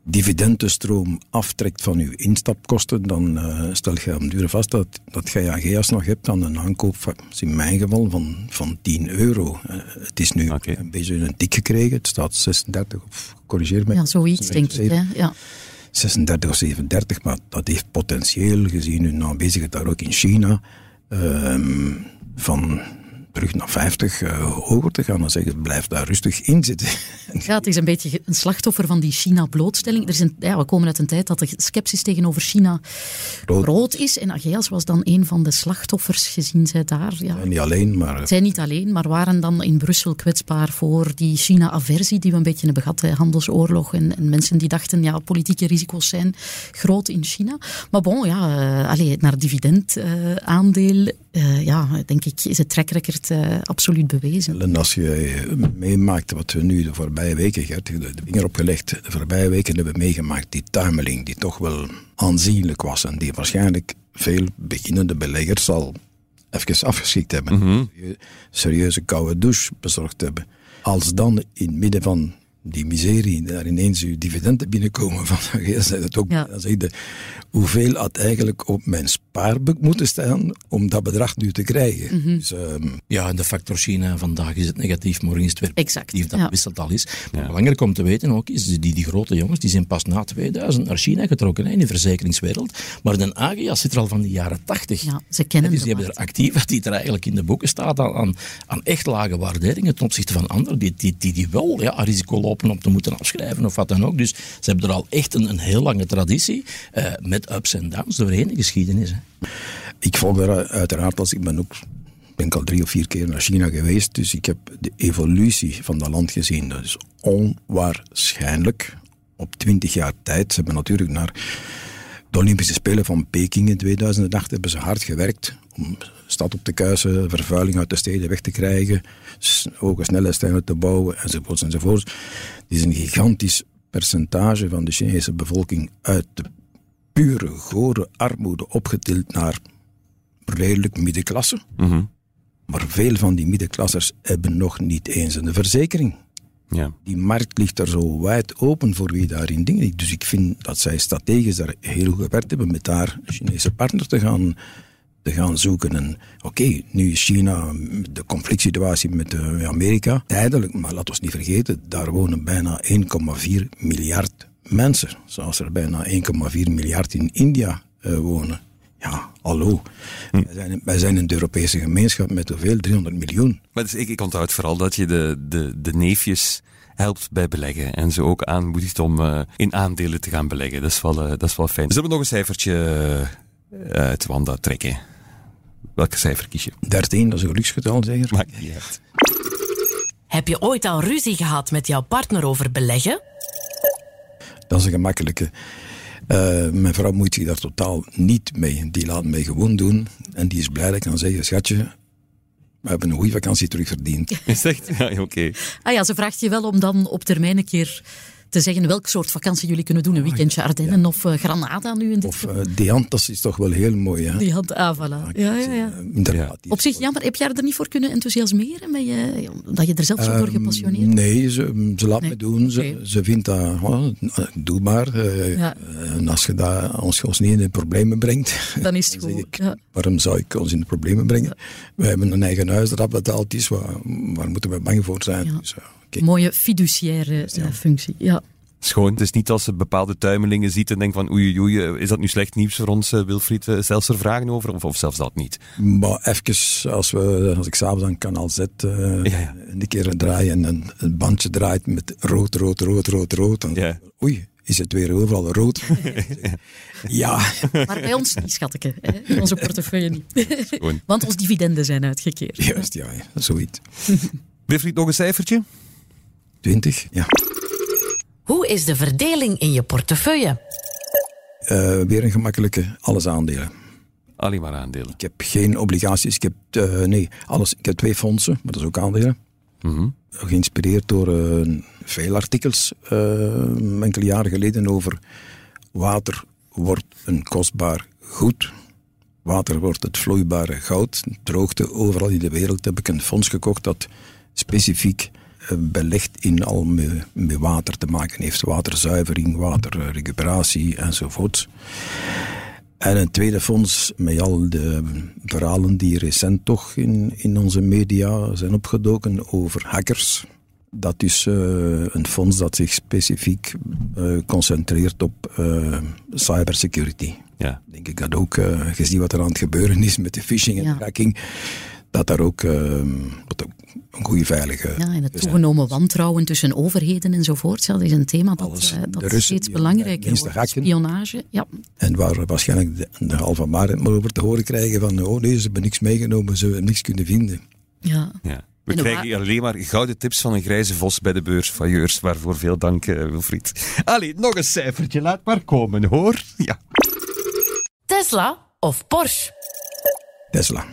dividendenstroom aftrekt van je instapkosten, dan uh, stel je om duur vast dat, dat je AGS nog hebt aan een aankoop, van, in mijn geval, van, van 10 euro. Uh, het is nu okay. een beetje een tik gekregen. Het staat 36, of corrigeer me. Ja, zoiets denk ik. Hè? Ja. 36 of 37, maar dat heeft potentieel, gezien hun aanwezigheid daar ook in China, uh, van terug naar 50 uh, eh, hoger te gaan en zeggen, blijf daar rustig in zitten. <laughs> Ja, het is een beetje een slachtoffer van die China-blootstelling. Er ja, we komen uit een tijd dat de sceptisch tegenover China groot, is. En Ageas was dan een van de slachtoffers, gezien zij daar. Ja. Zijn niet alleen, maar... Zij niet alleen, maar waren dan in Brussel kwetsbaar voor die China-aversie die we een beetje hebben gehad, de handelsoorlog. En, en, mensen die dachten, ja, politieke risico's zijn groot in China. Maar bon, ja, uh, allez, naar dividendaandeel, uh, ja, denk ik, is het track record uh, absoluut bewezen. En als je meemaakt wat we nu de voorbije weken, Gert, de vinger opgelegd, de voorbije weken hebben meegemaakt, die tuimeling, die toch wel aanzienlijk was en die waarschijnlijk veel beginnende beleggers al even afgeschikt hebben. Mm -hmm. Serieuze koude douche bezorgd hebben. Als dan in het midden van die miserie, daar ineens uw dividenden binnenkomen van het ook, ja. dan zeg je, hoeveel had eigenlijk op mijn spaarboek moeten staan om dat bedrag nu te krijgen. Mm -hmm. dus, um... ja, en de factor China, vandaag is het negatief, morgen is het weer exact. Dat ja. wisselt al is. Maar ja. belangrijk om te weten ook is, die, die grote jongens, die zijn pas na 2000 naar China getrokken, hè, in de verzekeringswereld. Maar de Agias zit er al van de jaren 80. Ja, ze kennen dus die hebben er actief, <laughs> die er eigenlijk in de boeken staat, aan, aan echt lage waarderingen ten opzichte van anderen, die, die, die, die wel ja, risico lopen om te moeten afschrijven of wat dan ook. Dus ze hebben er al echt een, een heel lange traditie uh, met ups en downs doorheen de geschiedenis. Hè. Ik volg er uiteraard als ik ben ook ben al drie of vier keer naar China geweest, dus ik heb de evolutie van dat land gezien. Dat is onwaarschijnlijk. Op twintig jaar tijd. Ze hebben natuurlijk naar de Olympische Spelen van Peking in 2008 hebben ze hard gewerkt om stad op te kuisen, vervuiling uit de steden weg te krijgen, hoge snelheidstreinen te bouwen, enzovoorts, enzovoorts. Het is een gigantisch percentage van de Chinese bevolking uit de pure, gore armoede opgetild naar redelijk middenklasse. Mm Maar veel van die middenklassers hebben nog niet eens een verzekering. Ja. Die markt ligt er zo wijd open voor wie daarin dingen. Dus ik vind dat zij strategisch daar heel goed gewerkt hebben met daar een Chinese partner te gaan, te gaan zoeken. En oké, nu is China de conflict situatie met uh, Amerika tijdelijk, maar laten we niet vergeten, daar wonen bijna 1,4 miljard mensen. Zoals er bijna 1,4 miljard in India uh, wonen. Ja, hallo. Hm. Wij, zijn, wij, zijn, een Europese gemeenschap met hoeveel? 300 miljoen. Maar dus ik, ik onthoud vooral dat je de, de, de neefjes helpt bij beleggen. En ze ook aanmoedigt om uh, in aandelen te gaan beleggen. Dat is wel, uh, dat is wel fijn. Zullen we nog een cijfertje uit Wanda trekken? Welke cijfer kies je? 13, dat is een geluksgetal zeker? Maakt niet uit. Heb je ooit al ruzie gehad met jouw partner over beleggen? Dat is een gemakkelijke. Uh, mijn vrouw moet zich daar totaal niet mee. Die laat mij gewoon doen. En die is blij dat ik kan zeggen, schatje, we hebben een goede vakantie terugverdiend. Is echt? Ja, oké. Okay. Ah ja, ze vraagt je wel om dan op termijn een keer te zeggen welk soort vakantie jullie kunnen doen. Een weekendje Ardennen ja. of uh, Granada nu in dit Of uh, Deant, dat is toch wel heel mooi. Hè? Deant, ah, voilà. Ja, ja, ja. ja. Op zich, ja, maar heb jij er niet voor kunnen enthousiasmeren? Met je, dat je er zelf zo door gepassioneerd bent? Nee, ze, ze laat nee. me doen. Ze, okay. ze vindt dat, oh, doe maar. Ja. En als je dat, ons, ons niet in de problemen brengt... <laughs> Dan is het <laughs> goed. Ik, waarom zou ik ons in de problemen brengen? Wij hebben een eigen huis dat betaald is. Waar, waar moeten we bang voor zijn? Dus, Mooie fiduciaire functie, ja. Schoon. Het is niet als ze bepaalde tuimelingen ziet en denkt van oei oei, is dat nu slecht nieuws voor ons, Wilfried? Zelfs er vragen over? Of, of zelfs dat niet? Maar even, als, we, als ik s'avonds aan kanaal Z uh, ja, ja. een keer draai en een, een, bandje draait met rood, rood, rood, rood, rood, dan ja. oei, is het weer overal rood. <laughs> ja. Maar bij ons niet, schatteke. Hè? Onze portefeuille niet. Want onze dividenden zijn uitgekeerd. Juist, ja, zoiets. Wilfried, nog een cijfertje? 20, ja. Hoe is de verdeling in je portefeuille? Uh, weer een gemakkelijke, alles aandelen. Alleen maar aandelen. Ik heb geen obligaties. Ik heb, uh, nee, alles. Ik heb twee fondsen, maar dat is ook aandelen. Mm -hmm. Geïnspireerd door uh, veel artikels enkele jaren geleden over water wordt een kostbaar goed. Water wordt het vloeibare goud. Droogte overal in de wereld heb ik een fonds gekocht dat specifiek belegd in al met, met, water te maken heeft. Waterzuivering, waterrecuperatie enzovoort. En een tweede fonds met al de verhalen die recent toch in, in onze media zijn opgedoken over hackers. Dat is uh, een fonds dat zich specifiek uh, concentreert op uh, cybersecurity. Ja. Denk ik dat ook, gezien wat er aan het gebeuren is met de phishing en ja. hacking, dat daar ook, dat ook een goede veilige. Ja, en het toegenomen wantrouwen tussen overheden enzovoort. Dat is een thema dat, Alles, uh, dat Russen, steeds belangrijker wordt. Hacken. Spionage. Ja. En waar we waarschijnlijk de, de halve maart maar over te horen krijgen van oh nee, ze hebben niks meegenomen, ze hebben niks kunnen vinden. Ja. ja. We en krijgen hier alleen maar gouden tips van een grijze vos bij de beursvailleurs. Waarvoor veel dank, uh, Wilfried. Allee, nog een cijfertje, laat maar komen hoor. Ja. Tesla of Porsche? Tesla.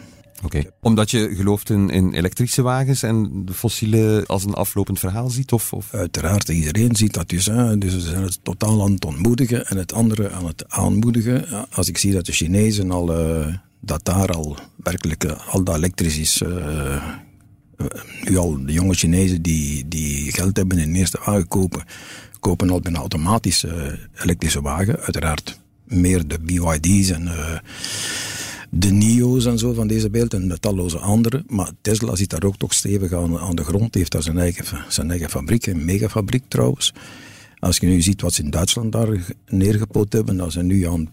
Oké. Okay. Omdat je gelooft in, in, elektrische wagens en de fossiele als een aflopend verhaal ziet? Of, of? Uiteraard, iedereen ziet dat dus. Hè. Dus ze zijn het totaal aan het ontmoedigen en het andere aan het aanmoedigen. Als ik zie dat de Chinezen al, uh, dat daar al werkelijk uh, al dat elektrisch is. Uh, nu al de jonge Chinezen die, die geld hebben in een eerste wagen kopen, kopen al een automatische elektrische wagen. Uiteraard meer de BYD's en de NIO's en zo van deze beeld en de talloze andere. Maar Tesla zit daar ook toch stevig aan, aan de grond. heeft daar zijn eigen, zijn eigen fabriek, een megafabriek trouwens. Als je nu ziet wat ze in Duitsland daar neergepoot hebben, dat ze nu aan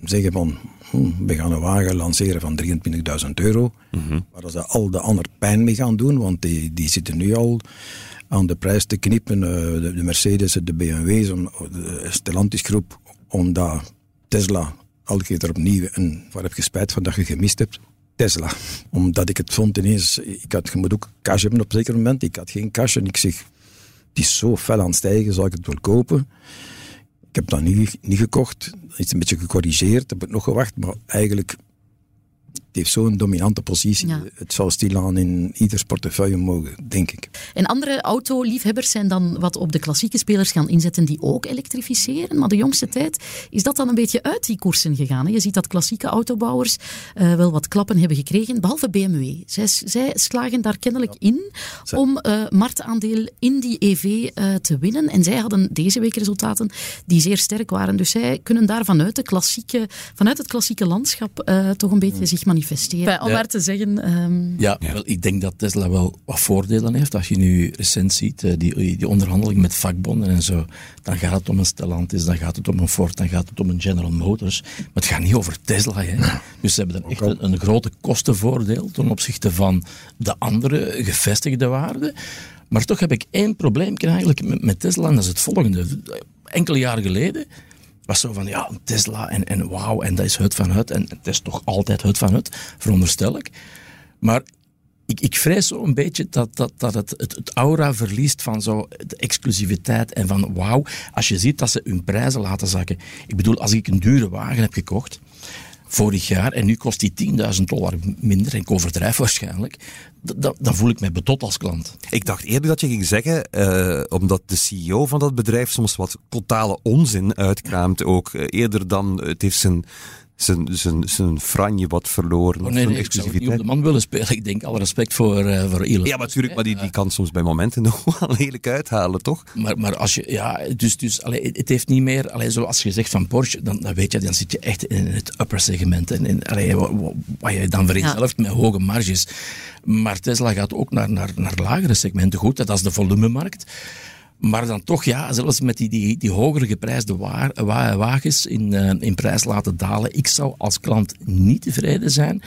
zeggen van hm, we gaan een wagen lanceren van 23.000 euro. Mm -hmm. Waar ze al de ander pijn mee gaan doen, want die, die zitten nu al aan de prijs te knippen. de, de Mercedes, de BMW's, de Stellantis groep, omdat Tesla al keer opnieuw en waar heb je spijt van dat je gemist hebt? Tesla. Omdat ik het vond ineens, ik had, je moet ook cash hebben op een zeker moment. Ik had geen cash en ik zeg, het is zo fel aan het stijgen, zal ik het wel kopen? Ik heb dat niet, niet gekocht. Het is een beetje gecorrigeerd, heb ik nog gewacht, maar eigenlijk heeft zo'n dominante positie. Het zal stilaan in ieders portefeuille mogen, denk ik. En andere autoliefhebbers zijn dan wat op de klassieke spelers gaan inzetten die ook elektrificeren. Maar de jongste tijd is dat dan een beetje uit die koersen gegaan. Hè? Je ziet dat klassieke autobouwers uh, wel wat klappen hebben gekregen, behalve BMW. Zij, zij slagen daar kennelijk in om uh, marktaandeel in die EV uh, eh, te winnen. En zij hadden deze week resultaten die zeer sterk waren. Dus zij kunnen daar vanuit, de klassieke, vanuit het klassieke landschap toch een beetje zich manifesteren manifesteren. om maar te zeggen. Um... Ja, Wel, ik denk dat Tesla wel wat voordelen heeft. Als je nu recent ziet, eh, die, die onderhandeling met vakbonden en zo, dan gaat het om een Stellantis, dan gaat het om een Ford, dan gaat het om een General Motors. Maar het gaat niet over Tesla. Hè. Dus ze hebben dan echt een, een grote kostenvoordeel ten opzichte van de andere gevestigde waarden. Maar toch heb ik één probleem eigenlijk met, met Tesla en dat is het volgende. Enkele jaren geleden zo van, ja, Tesla en, en wauw, en dat is het van het. En het is toch altijd het van het, veronderstel ik. Maar ik, ik vrees zo een beetje dat, dat, dat het, het, het aura verliest van zo de exclusiviteit en van wauw, als je ziet dat ze hun prijzen laten zakken. Ik bedoel, als ik een dure wagen heb gekocht, vorig jaar en nu kost die 10.000 dollar minder, en ik overdrijf waarschijnlijk, dan voel ik mij betot als klant. Ik dacht eerder dat je ging zeggen, uh, omdat de CEO van dat bedrijf soms wat totale onzin uitkraamt ook, uh, eerder dan het heeft zijn zijn, zijn, zijn franje wat verloren. Oh, nee, nee, exclusiviteit. Ik op de man willen spelen. Ik denk alle respect voor, uh, voor Elon. Ja, natuurlijk, maar die, die kan soms bij momenten <laughs> nog wel lelijk uithalen, toch? Maar, maar als je, ja, dus, dus allee, het heeft niet meer, allee, zoals je zegt van Porsche, dan, dan weet je, dan zit je echt in het upper segment. En in, allee, wat, wat je dan vereenzelvigt ja. met hoge marges. Maar Tesla gaat ook naar, naar, naar lagere segmenten. Goed, dat is de volumemarkt. Maar dan toch, ja, zelfs met die, die, die hogere geprijsde wa wagens in, uh, in prijs laten dalen. Ik zou als klant niet tevreden zijn.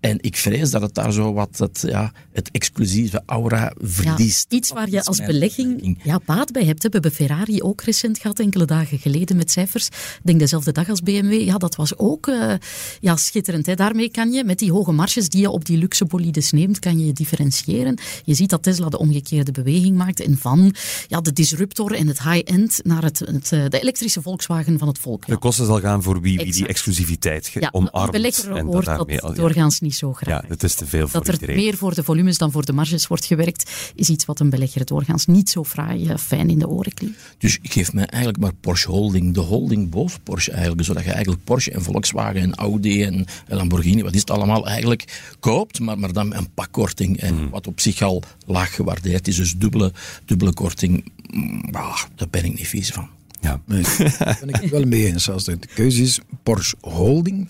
En ik vrees dat het daar zo wat het, ja, het exclusieve aura verliest. Ja, iets waar je als belegging ja, baat bij hebt. We hebben Ferrari ook recent gehad, enkele dagen geleden met cijfers. Ik denk dezelfde dag als BMW. Ja, dat was ook uh, ja, schitterend. Hè. Daarmee kan je met die hoge marges die je op die luxe bolides neemt, kan je je differentiëren. Je ziet dat Tesla de omgekeerde beweging maakt en van ja, de disruptor en het high-end naar het, het, eh, de elektrische Volkswagen van het volk. Ja. De kosten zal gaan voor wie, wie die exclusiviteit ja, omarmt. Belegger en hoort dat doorgaans niet zo graag. Ja, het is te veel voor Dat er meer voor de volumes dan voor de marges wordt gewerkt, is iets wat een belegger doorgaans niet zo fraai eh, fijn in de oren klinkt. Dus ik geef me eigenlijk maar Porsche Holding, de holding boven Porsche eigenlijk, zodat je eigenlijk Porsche en Volkswagen en Audi en Lamborghini, wat is het allemaal eigenlijk, koopt, maar, maar dan met een pakkorting, en hmm. wat op zich al laag gewaardeerd is, dus dubbele, dubbele korting, bah, daar ben ik niet vies van. Ja. Daar ben ik het wel mee eens. Als de keuze is Porsche Holding,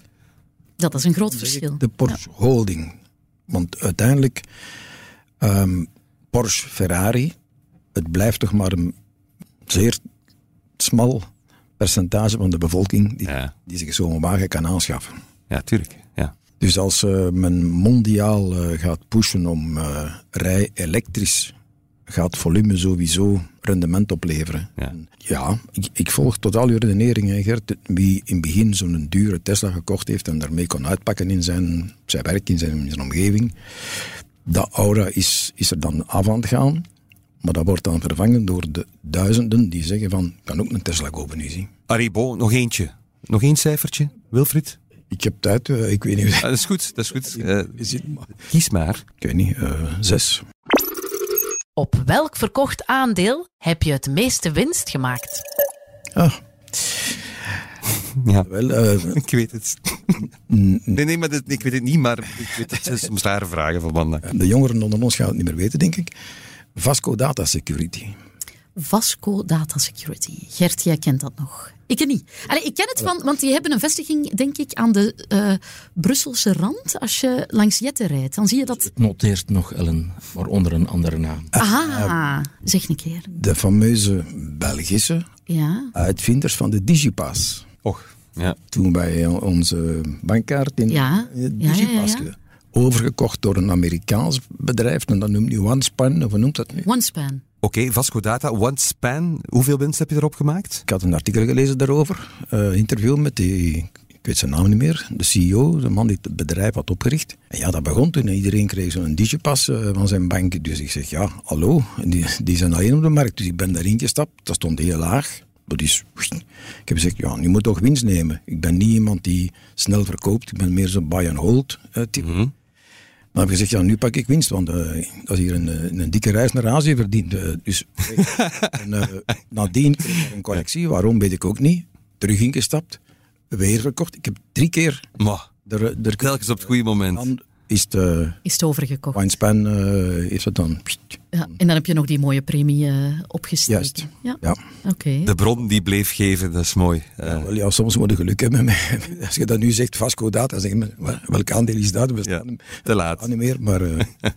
dat is een groot verschil. De Porsche Holding. Want uiteindelijk, um, Porsche Ferrari, het blijft toch maar een zeer smal percentage van de bevolking die, die zich zo'n wagen kan aanschaffen. Ja, tuurlijk. Ja. Dus als uh, men mondiaal uh, gaat pushen om uh, rij elektrisch gaat volume sowieso rendement opleveren. Ja, ja ik, ik, volg totaal uw redenering, Gert. Wie in het begin zo'n dure Tesla gekocht heeft en daarmee kon uitpakken in zijn, zijn werk, in zijn, in zijn omgeving, dat aura is, is er dan af aan het gaan. Maar dat wordt dan vervangen door de duizenden die zeggen van, kan ook een Tesla kopen nu, zie. Aribo, nog eentje. Nog één cijfertje, Wilfried? Ik heb tijd, uh, ik weet niet. Ah, dat is goed, dat is goed. <laughs> Uh, kies maar. Ik weet niet, uh, zes. Op welk verkocht aandeel heb je het meeste winst gemaakt? Ah. Ja, wel, uh, <laughs> ik weet het. nee, nee, maar dit, ik weet het niet, maar ik weet het. is soms rare vragen van. De jongeren onder ons gaan het niet meer weten, denk ik. Vasco Data Security. Vasco Data Security. Gert, jij kent dat nog. Ik niet. Allee, ik ken het van, want die hebben een vestiging, denk ik, aan de uh, Brusselse rand. Als je langs Jette rijdt, dan zie je dat. Het noteert nog Ellen, maar onder een andere naam. Aha, zeg een keer. De fameuze Belgische ja. uitvinders van de Digipass. Och, ja. Toen wij onze bankkaart in ja. Digipass ja, overgekocht door een Amerikaans bedrijf. En dat noemt nu OneSpan, of hoe noemt dat nu? OneSpan. Oké, Vasco Data, OneSpan. Hoeveel winst heb je erop gemaakt? Ik had een artikel gelezen daarover. Uh, interview met die, ik weet zijn naam niet meer, de CEO, de man die het bedrijf had opgericht. En ja, dat begon toen. Iedereen kreeg zo'n digipas uh, van zijn bank. Dus ik zeg, ja, hallo, die, die zijn alleen op de markt. Dus ik ben daarin gestapt. Dat stond heel laag. dat is... Ik heb gezegd, ja, je moet toch winst nemen. Ik ben niet iemand die snel verkoopt. Ik ben meer zo'n buy-and-hold uh, type. Mm -hmm. Heb ik gezegd, ja, nu pak ik winst, want uh, dat is hier een, een, dikke reis naar Azië verdiend. Uh, dus <laughs> en, uh, nadien kreeg ik een correctie, waarom weet ik ook niet. Terug ingestapt, weer verkocht. Ik heb drie keer... Maar, er, er, telkens op het goede moment is het, uh, is het overgekocht. Winespan uh, is het dan. Ja, en dan heb je nog die mooie premie uh, opgesteken. Juist. Ja. ja. Okay. De bron die bleef geven, dat is mooi. Ja, wel, ja, soms moet je geluk hebben. <laughs> Als je dat nu zegt, Vasco Data, zeg je, welk aandeel is dat? We ja, te laat. Niet meer, maar... <laughs> ja.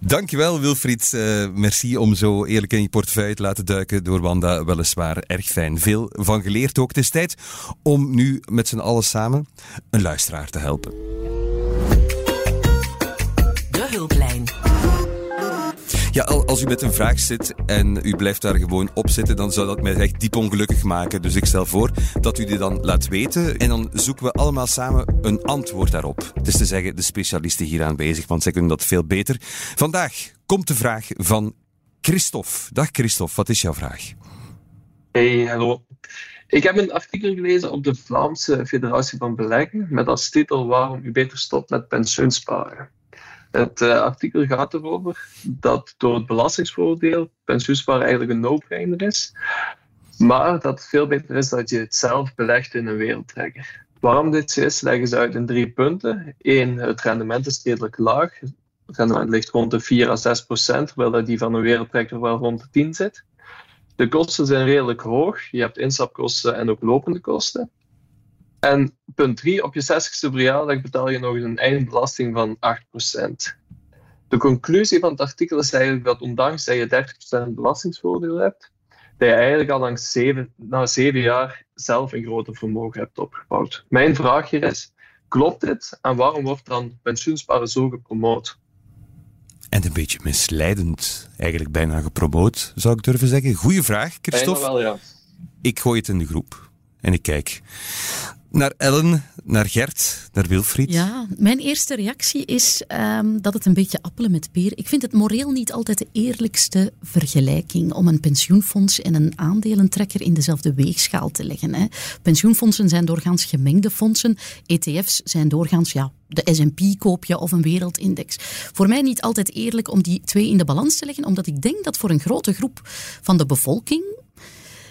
Dankjewel Wilfried. Uh, merci om zo eerlijk in je portefeuille te laten duiken door Wanda. Weliswaar erg fijn. Veel van geleerd ook. Het is tijd om nu met z'n allen samen een luisteraar te helpen. Ja, als u met een vraag zit en u blijft daar gewoon op zitten, dan zou dat mij echt diep ongelukkig maken. Dus ik stel voor dat u die dan laat weten en dan zoeken we allemaal samen een antwoord daarop. Het is te zeggen, de specialisten hier aanwezig, want zij kunnen dat veel beter. Vandaag komt de vraag van Christophe. Dag Christophe, wat is jouw vraag? Hey, hallo. Ik heb een artikel gelezen op de Vlaamse Federatie van Beleggen met als titel Waarom u beter stopt met pensioensparen. Het uh, artikel gaat erover dat door het belastingsvoordeel pensioensparen eigenlijk een no-brainer is. Maar dat het veel beter is dat je het zelf belegt in een wereldtrekker. Waarom dit zo is, leggen ze uit in drie punten. Eén, het rendement is redelijk laag. Het rendement ligt rond de 4 à 6 procent, terwijl die van een wereldtrekker wel rond de 10 zit. De kosten zijn redelijk hoog. Je hebt instapkosten en ook lopende kosten. En punt 3, op je 60ste verjaardag betaal je nog een eindbelasting van 8%. De conclusie van het artikel is eigenlijk dat ondanks dat je 30% belastingsvoordeel hebt, dat je eigenlijk al langs zeven, na zeven jaar zelf een groter vermogen hebt opgebouwd. Mijn vraag hier is, klopt dit en waarom wordt dan pensioensparen zo gepromoot? En een beetje misleidend, eigenlijk bijna gepromoot, zou ik durven zeggen. Goeie vraag, Christophe. Wel, ja. Ik gooi het in de groep en ik kijk naar Ellen, naar Gert, naar Wilfried? Ja, mijn eerste reactie is um, dat het een beetje appelen met peer. Ik vind het moreel niet altijd de eerlijkste vergelijking om een pensioenfonds en een aandelentrekker in dezelfde weegschaal te leggen. Hè. Pensioenfondsen zijn doorgaans gemengde fondsen. ETF's zijn doorgaans ja, de S&P koop je of een wereldindex. Voor mij niet altijd eerlijk om die twee in de balans te leggen, omdat ik denk dat voor een grote groep van de bevolking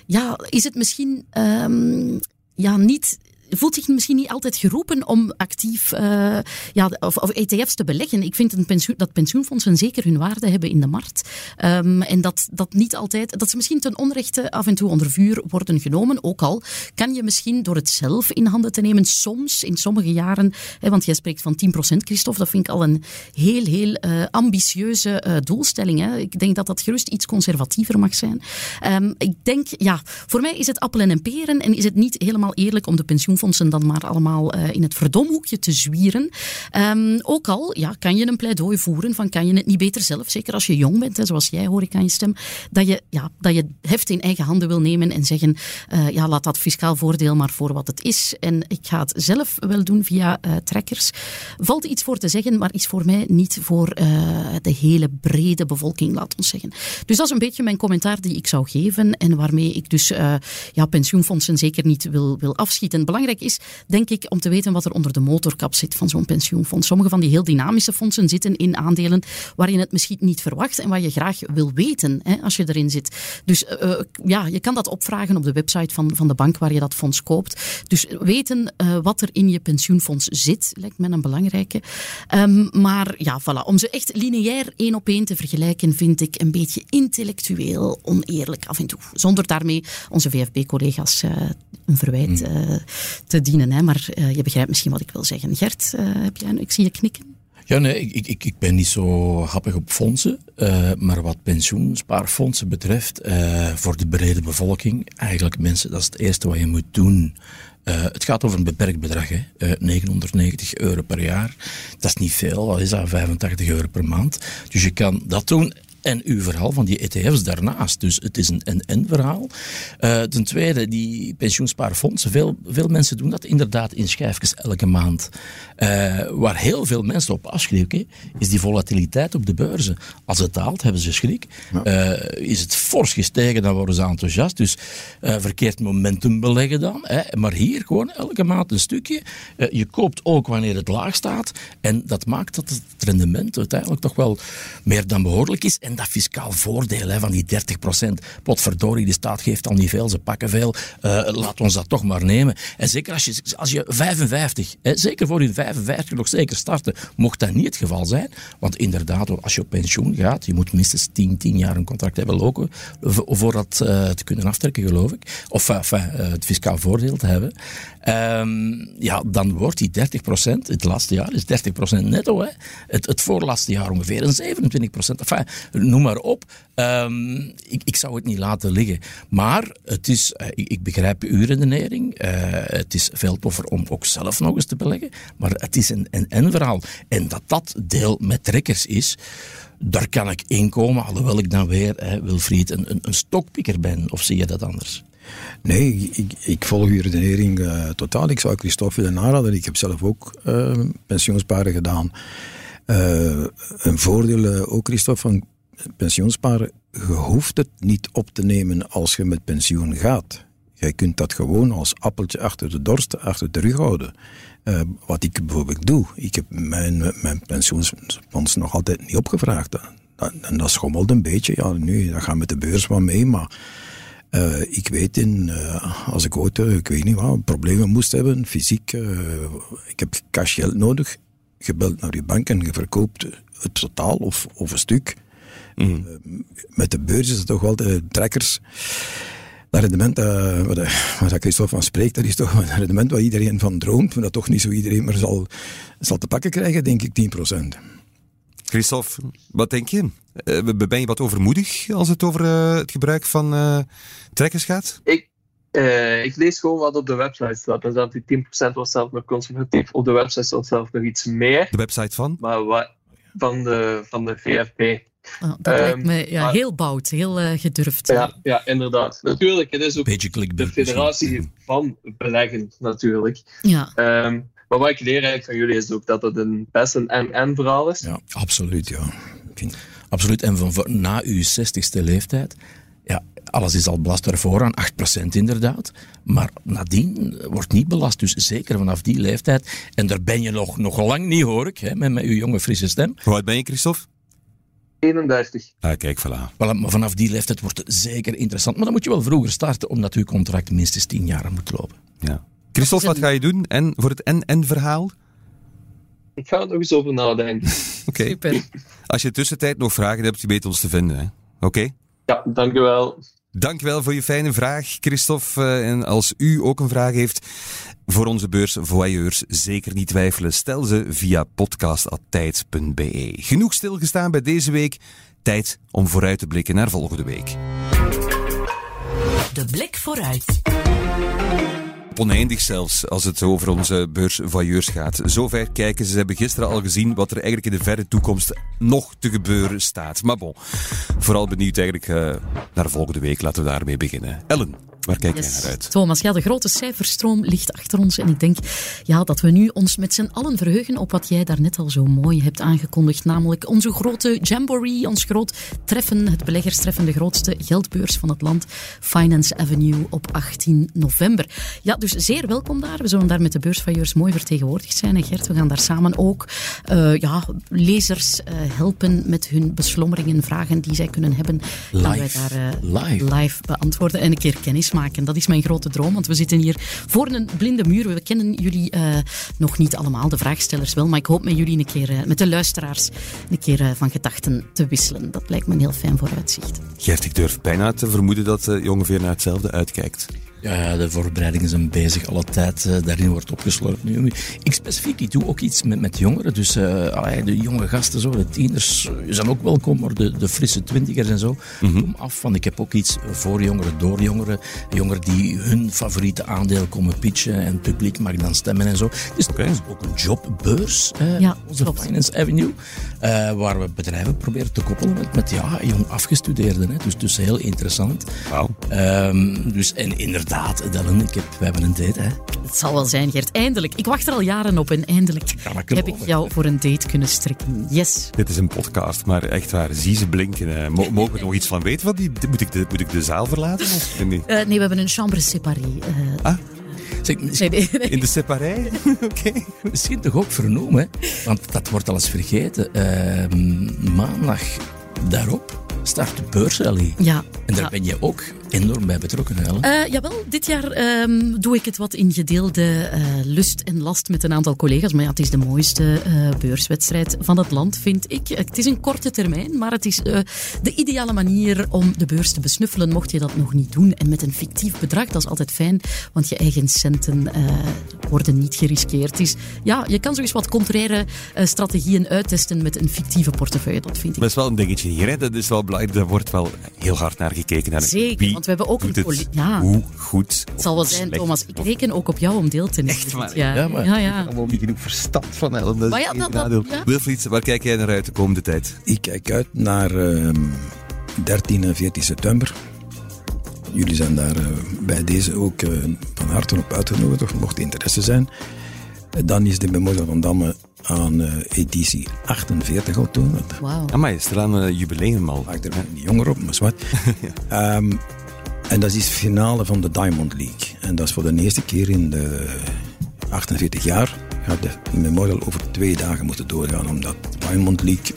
ja, is het misschien um, ja, niet voelt zich misschien niet altijd geroepen om actief uh, ja, of, ETF's te beleggen. Ik vind dat pensioenfondsen zeker hun waarde hebben in de markt. Um, en dat, dat niet altijd, dat ze misschien ten onrechte af en toe onder vuur worden genomen. Ook al kan je misschien door het zelf in handen te nemen, soms in sommige jaren, hè, want jij spreekt van 10% Christophe, dat vind ik al een heel, heel uh, ambitieuze uh, doelstelling. Hè. Ik denk dat dat gerust iets conservatiever mag zijn. Um, ik denk, ja, voor mij is het appelen en peren en is het niet helemaal eerlijk om de pensioenfondsen fondsen dan maar allemaal uh, in het verdomhoekje te zwieren. Um, ook al ja, kan je een pleidooi voeren van kan je het niet beter zelf, zeker als je jong bent, hè, zoals jij hoor ik aan je stem, dat je, ja, dat je heft in eigen handen wil nemen en zeggen, uh, ja, laat dat fiscaal voordeel maar voor wat het is. En ik ga het zelf wel doen via uh, trekkers. Valt iets voor te zeggen, maar is voor mij niet voor de hele brede bevolking, laat ons zeggen. Dus dat is een beetje mijn commentaar die ik zou geven en waarmee ik dus ja, pensioenfondsen zeker niet wil, wil afschieten. Belangrijk is, denk ik, om te weten wat er onder de motorkap zit van zo'n pensioenfonds. Sommige van die heel dynamische fondsen zitten in aandelen waar je het misschien niet verwacht en waar je graag wil weten hè, als je erin zit. Dus uh, ja, je kan dat opvragen op de website van, van de bank waar je dat fonds koopt. Dus weten uh, wat er in je pensioenfonds zit, lijkt me een belangrijke. Um, maar ja, voilà, om ze echt lineair één op één te vergelijken, vind ik een beetje intellectueel oneerlijk af en toe. Zonder daarmee onze VFB-collega's uh, een verwijt mm te dienen. Hè. Maar uh, je begrijpt misschien wat ik wil zeggen. Gert, uh, heb jij, ik zie je knikken. Ja, nee, ik, ik, ik ben niet zo happig op fondsen. Uh, maar wat pensioenspaarfondsen betreft, voor de brede bevolking, eigenlijk mensen, dat is het eerste wat je moet doen. het gaat over een beperkt bedrag, hè. 990 euro per jaar. Dat is niet veel, wat is dat, 85 euro per maand. Dus je kan dat doen. En uw verhaal van die ETF's daarnaast. Dus het is een en-en verhaal. Uh, ten tweede, die pensioenspaarfondsen, veel, veel mensen doen dat inderdaad in schijfjes elke maand. Uh, waar heel veel mensen op afschrikken, is die volatiliteit op de beurzen. Als het daalt, hebben ze schrik. Uh, is het fors gestegen, dan worden ze enthousiast. Dus verkeerd momentum beleggen dan. Hè. Maar hier gewoon elke maand een stukje. je koopt ook wanneer het laag staat. En dat maakt dat het rendement uiteindelijk toch wel meer dan behoorlijk is. En dat fiscaal voordeel hè, van die 30%. Potverdorie, de staat geeft al niet veel, ze pakken veel. Uh, laat ons dat toch maar nemen. En zeker als je, als je 55, hè, zeker voor je 55 nog zeker starten, mocht dat niet het geval zijn. Want inderdaad, als je op pensioen gaat, je moet minstens 10, 10 jaar een contract hebben lopen voor dat uh, te kunnen aftrekken, geloof ik. Of uh, het fiscaal voordeel te hebben. Um, ja, dan wordt die 30%, het laatste jaar is 30% netto. Hè. Het, het voorlaatste jaar ongeveer een 27%. Enfin, noem maar op. Um, ik, ik, zou het niet laten liggen. Maar het is, uh, ik, begrijp uw redenering. Uh, het is veel toffer om ook zelf nog eens te beleggen. Maar het is een en-en-verhaal. En dat dat deel met trekkers is, daar kan ik inkomen. Alhoewel ik dan weer, uh, Wilfried, een, een, een stokpikker ben. Of zie je dat anders? Nee, ik, ik volg uw redenering uh, totaal. Ik zou Christophe willen aanraden. Ik heb zelf ook uh, pensioensparen gedaan. Uh, een voordeel ook, Christophe, van pensioensparen. Je hoeft het niet op te nemen als je met pensioen gaat. Jij kunt dat gewoon als appeltje achter de dorst, achter de rug houden. wat ik bijvoorbeeld doe. Ik heb mijn, mijn pensioenfonds nog altijd niet opgevraagd. En dat schommelt een beetje. Ja, nu, dat gaat met de beurs wel mee, maar uh, ik weet in, uh, als ik ooit, ik weet niet wat, problemen moest hebben, fysiek, ik heb cashgeld nodig, gebeld naar je bank en je verkoopt het totaal of, of een stuk. Mm. met de beurs is het toch wel de trekkers. Dat rendement uh, waar Christophe van spreekt, dat is toch een rendement waar iedereen van droomt, maar dat toch niet zo iedereen maar zal, zal te pakken krijgen, denk ik 10%. Christophe, wat denk je? Uh, ben je wat overmoedig als het over uh, het gebruik van uh, trekkers gaat? Ik, ik lees gewoon wat op de website staat. Staat die 10% was zelf nog conservatief. Op de website staat zelf nog iets meer. De website van? Maar wat, van, de, van de VFP. Oh, dat um, lijkt me ja, maar, heel bout, heel uh, gedurfd. Ja, ja, inderdaad. Natuurlijk, het is ook de federatie van beleggen, natuurlijk. Ja. Um, maar wat ik leer eigenlijk van jullie is ook dat het een best een en-en verhaal is. Ja, absoluut, ja. Absoluut. En van, van, na uw 60ste leeftijd, ja, alles is al belast ervoor aan 8% inderdaad. Maar nadien wordt niet belast. Dus zeker vanaf die leeftijd. En daar ben je nog, nog lang niet, hoor ik, hè, met, met uw jonge frisse stem. Hoe oud ben je, Christophe? 31. Ah, kijk, voilà. voilà. Maar vanaf die leeftijd wordt het zeker interessant. Maar dan moet je wel vroeger starten, omdat uw contract minstens 10 jaar moet lopen. Ja. Christophe, wat ga je doen? En voor het en-en-verhaal? Ik ga er nog eens over nadenken. <laughs> Oké. Okay. Als je tussentijd nog vragen hebt, je weet ons te vinden. Oké? Okay? Ja, dankjewel. Dankjewel voor je fijne vraag, Christophe. En als u ook een vraag heeft voor onze beurs Voyeurs, zeker niet twijfelen. Stel ze via podcast.tijd.be. Genoeg stilgestaan bij deze week. Tijd om vooruit te blikken naar volgende week. De blik vooruit oneindig zelfs als het over onze beursvoyeurs gaat. Zover kijken, ze hebben gisteren al gezien wat er eigenlijk in de verre toekomst nog te gebeuren staat. Maar bon, vooral benieuwd eigenlijk uh, naar volgende week. Laten we daarmee beginnen. Ellen, Waar kijk yes. jij naar uit? Thomas, ja, de grote cijferstroom ligt achter ons. En ik denk ja, dat we nu ons met z'n allen verheugen op wat jij daarnet al zo mooi hebt aangekondigd. Namelijk onze grote Jamboree, ons groot treffen, het beleggerstreffen, de grootste geldbeurs van het land. Finance Avenue op 18 november. Ja, dus zeer welkom daar. We zullen daar met de beursvailleurs mooi vertegenwoordigd zijn. En Gert, we gaan daar samen ook uh, ja, lezers uh, helpen met hun beslommeringen, vragen die zij kunnen hebben. Live. wij daar uh, live. live beantwoorden en een keer kennis maken. Dat is mijn grote droom, want we zitten hier voor een blinde muur. We kennen jullie uh, nog niet allemaal, de vraagstellers wel, maar ik hoop met jullie een keer, uh, met de luisteraars, een keer uh, van gedachten te wisselen. Dat lijkt me een heel fijn vooruitzicht. Gert, ik durf bijna te vermoeden dat je ongeveer naar hetzelfde uitkijkt. Ja, de voorbereidingen zijn bezig, alle tijd uh, daarin wordt opgesloten. Nu, ik specifiek ik doe ook iets met, met jongeren, dus uh, de jonge gasten, zo, de tieners zijn ook welkom, maar de, de frisse twintigers en zo, mm kom af. Van, ik heb ook iets voor jongeren, door jongeren, jongeren die hun favoriete aandeel komen pitchen en het publiek mag dan stemmen en zo. Dus okay. is ook een jobbeurs, ja, onze Finance Avenue, waar we bedrijven proberen te koppelen met, met ja, jong afgestudeerden. Hè. Dus, dus heel interessant. Wow. Um, dus, en inderdaad, Dellen, ik heb, we hebben een date. Hè. Het zal wel zijn, Gert. Eindelijk. Ik wacht er al jaren op en eindelijk heb ik jou voor een date kunnen strikken. Yes. Dit is een podcast, maar echt waar. Zie ze blinken. mogen we er nog iets van weten? Wat die, moet, ik de, moet ik de zaal verlaten? Of? Uh, nee, we hebben een chambre séparée. Uh, ah. Zeg, in de separé? <laughs> Oké. Misschien toch ook vernoemen, want dat wordt alles vergeten. Uh, maandag daarop start de beursrally. Ja. En daar ben je ook enorm bij betrokken, Helen. Uh, jawel, dit jaar um, doe ik het wat in gedeelde uh, lust en last met een aantal collega's. Maar ja, het is de mooiste uh, beurswedstrijd van het land, vind ik. Het is een korte termijn, maar het is de ideale manier om de beurs te besnuffelen, mocht je dat nog niet doen. En met een fictief bedrag, dat is altijd fijn, want je eigen centen worden niet geriskeerd. Dus ja, je kan zoiets wat contraire strategieën uittesten met een fictieve portefeuille, dat vind ik. Dat is wel een dingetje hier, hè? dat is wel belangrijk. Daar wordt wel heel hard naar gekeken. Naar Zeker, want we hebben ook een politie. Ja. Hoe goed. Het zal wel zijn, Thomas. Ik reken ook op jou om deel te nemen. Echt waar? Ja, maar ja, ja. allemaal niet genoeg verstand van Ellen. Dat ja, dat, dat, ja. Wilfried, waar kijk jij naar uit de komende tijd? Ik kijk uit naar uh, ehm, 13 en 14 september. Jullie zijn daar uh, bij deze ook uh, van harte op uitgenodigd, mocht interesse zijn. Dan is de Memorial van Damme aan uh, editie 48 al toen. Wauw. Ah, maar je staat aan een jubileum al. Maak er niet jonger op, maar zwart. <laughs> ja. um, en dat is de finale van de Diamond League. En dat is voor de eerste keer in de 48 jaar gaat de Memorial over twee dagen moeten doorgaan. Omdat de Diamond League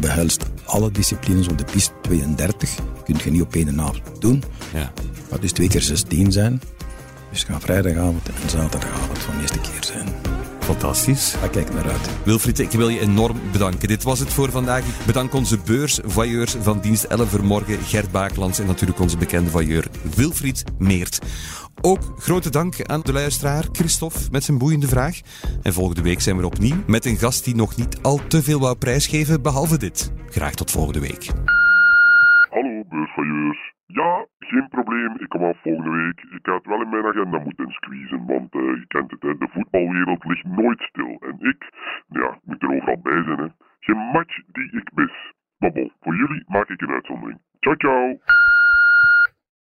behelst alle disciplines op de piste 32. Kun je niet op één avond doen. Ja. gaat dus twee keer 16 zijn. Dus het gaat vrijdagavond en zaterdagavond van de eerste keer zijn. Fantastisch. Daar kijk naar uit. Wilfried, ik wil je enorm bedanken. Dit was het voor vandaag. Ik bedank onze beursvoyeurs van dienst 11 morgen, Gert Baaklands en natuurlijk onze bekende voyeur Wilfried Meert. Ook grote dank aan de luisteraar Christophe met zijn boeiende vraag. En volgende week zijn we opnieuw met een gast die nog niet al te veel wou prijsgeven, behalve dit. Graag tot volgende week. Hallo beursvoyeurs. Ja, geen probleem. Ik kom af volgende week. Ik had wel in mijn agenda moeten squeezen, want uh, je kent het, hè, de voetbalwereld ligt nooit stil. En ik, ja, moet er overal bij zijn. Hè. Geen match die ik mis. Maar voor jullie maak ik een uitzondering. Ciao, ciao.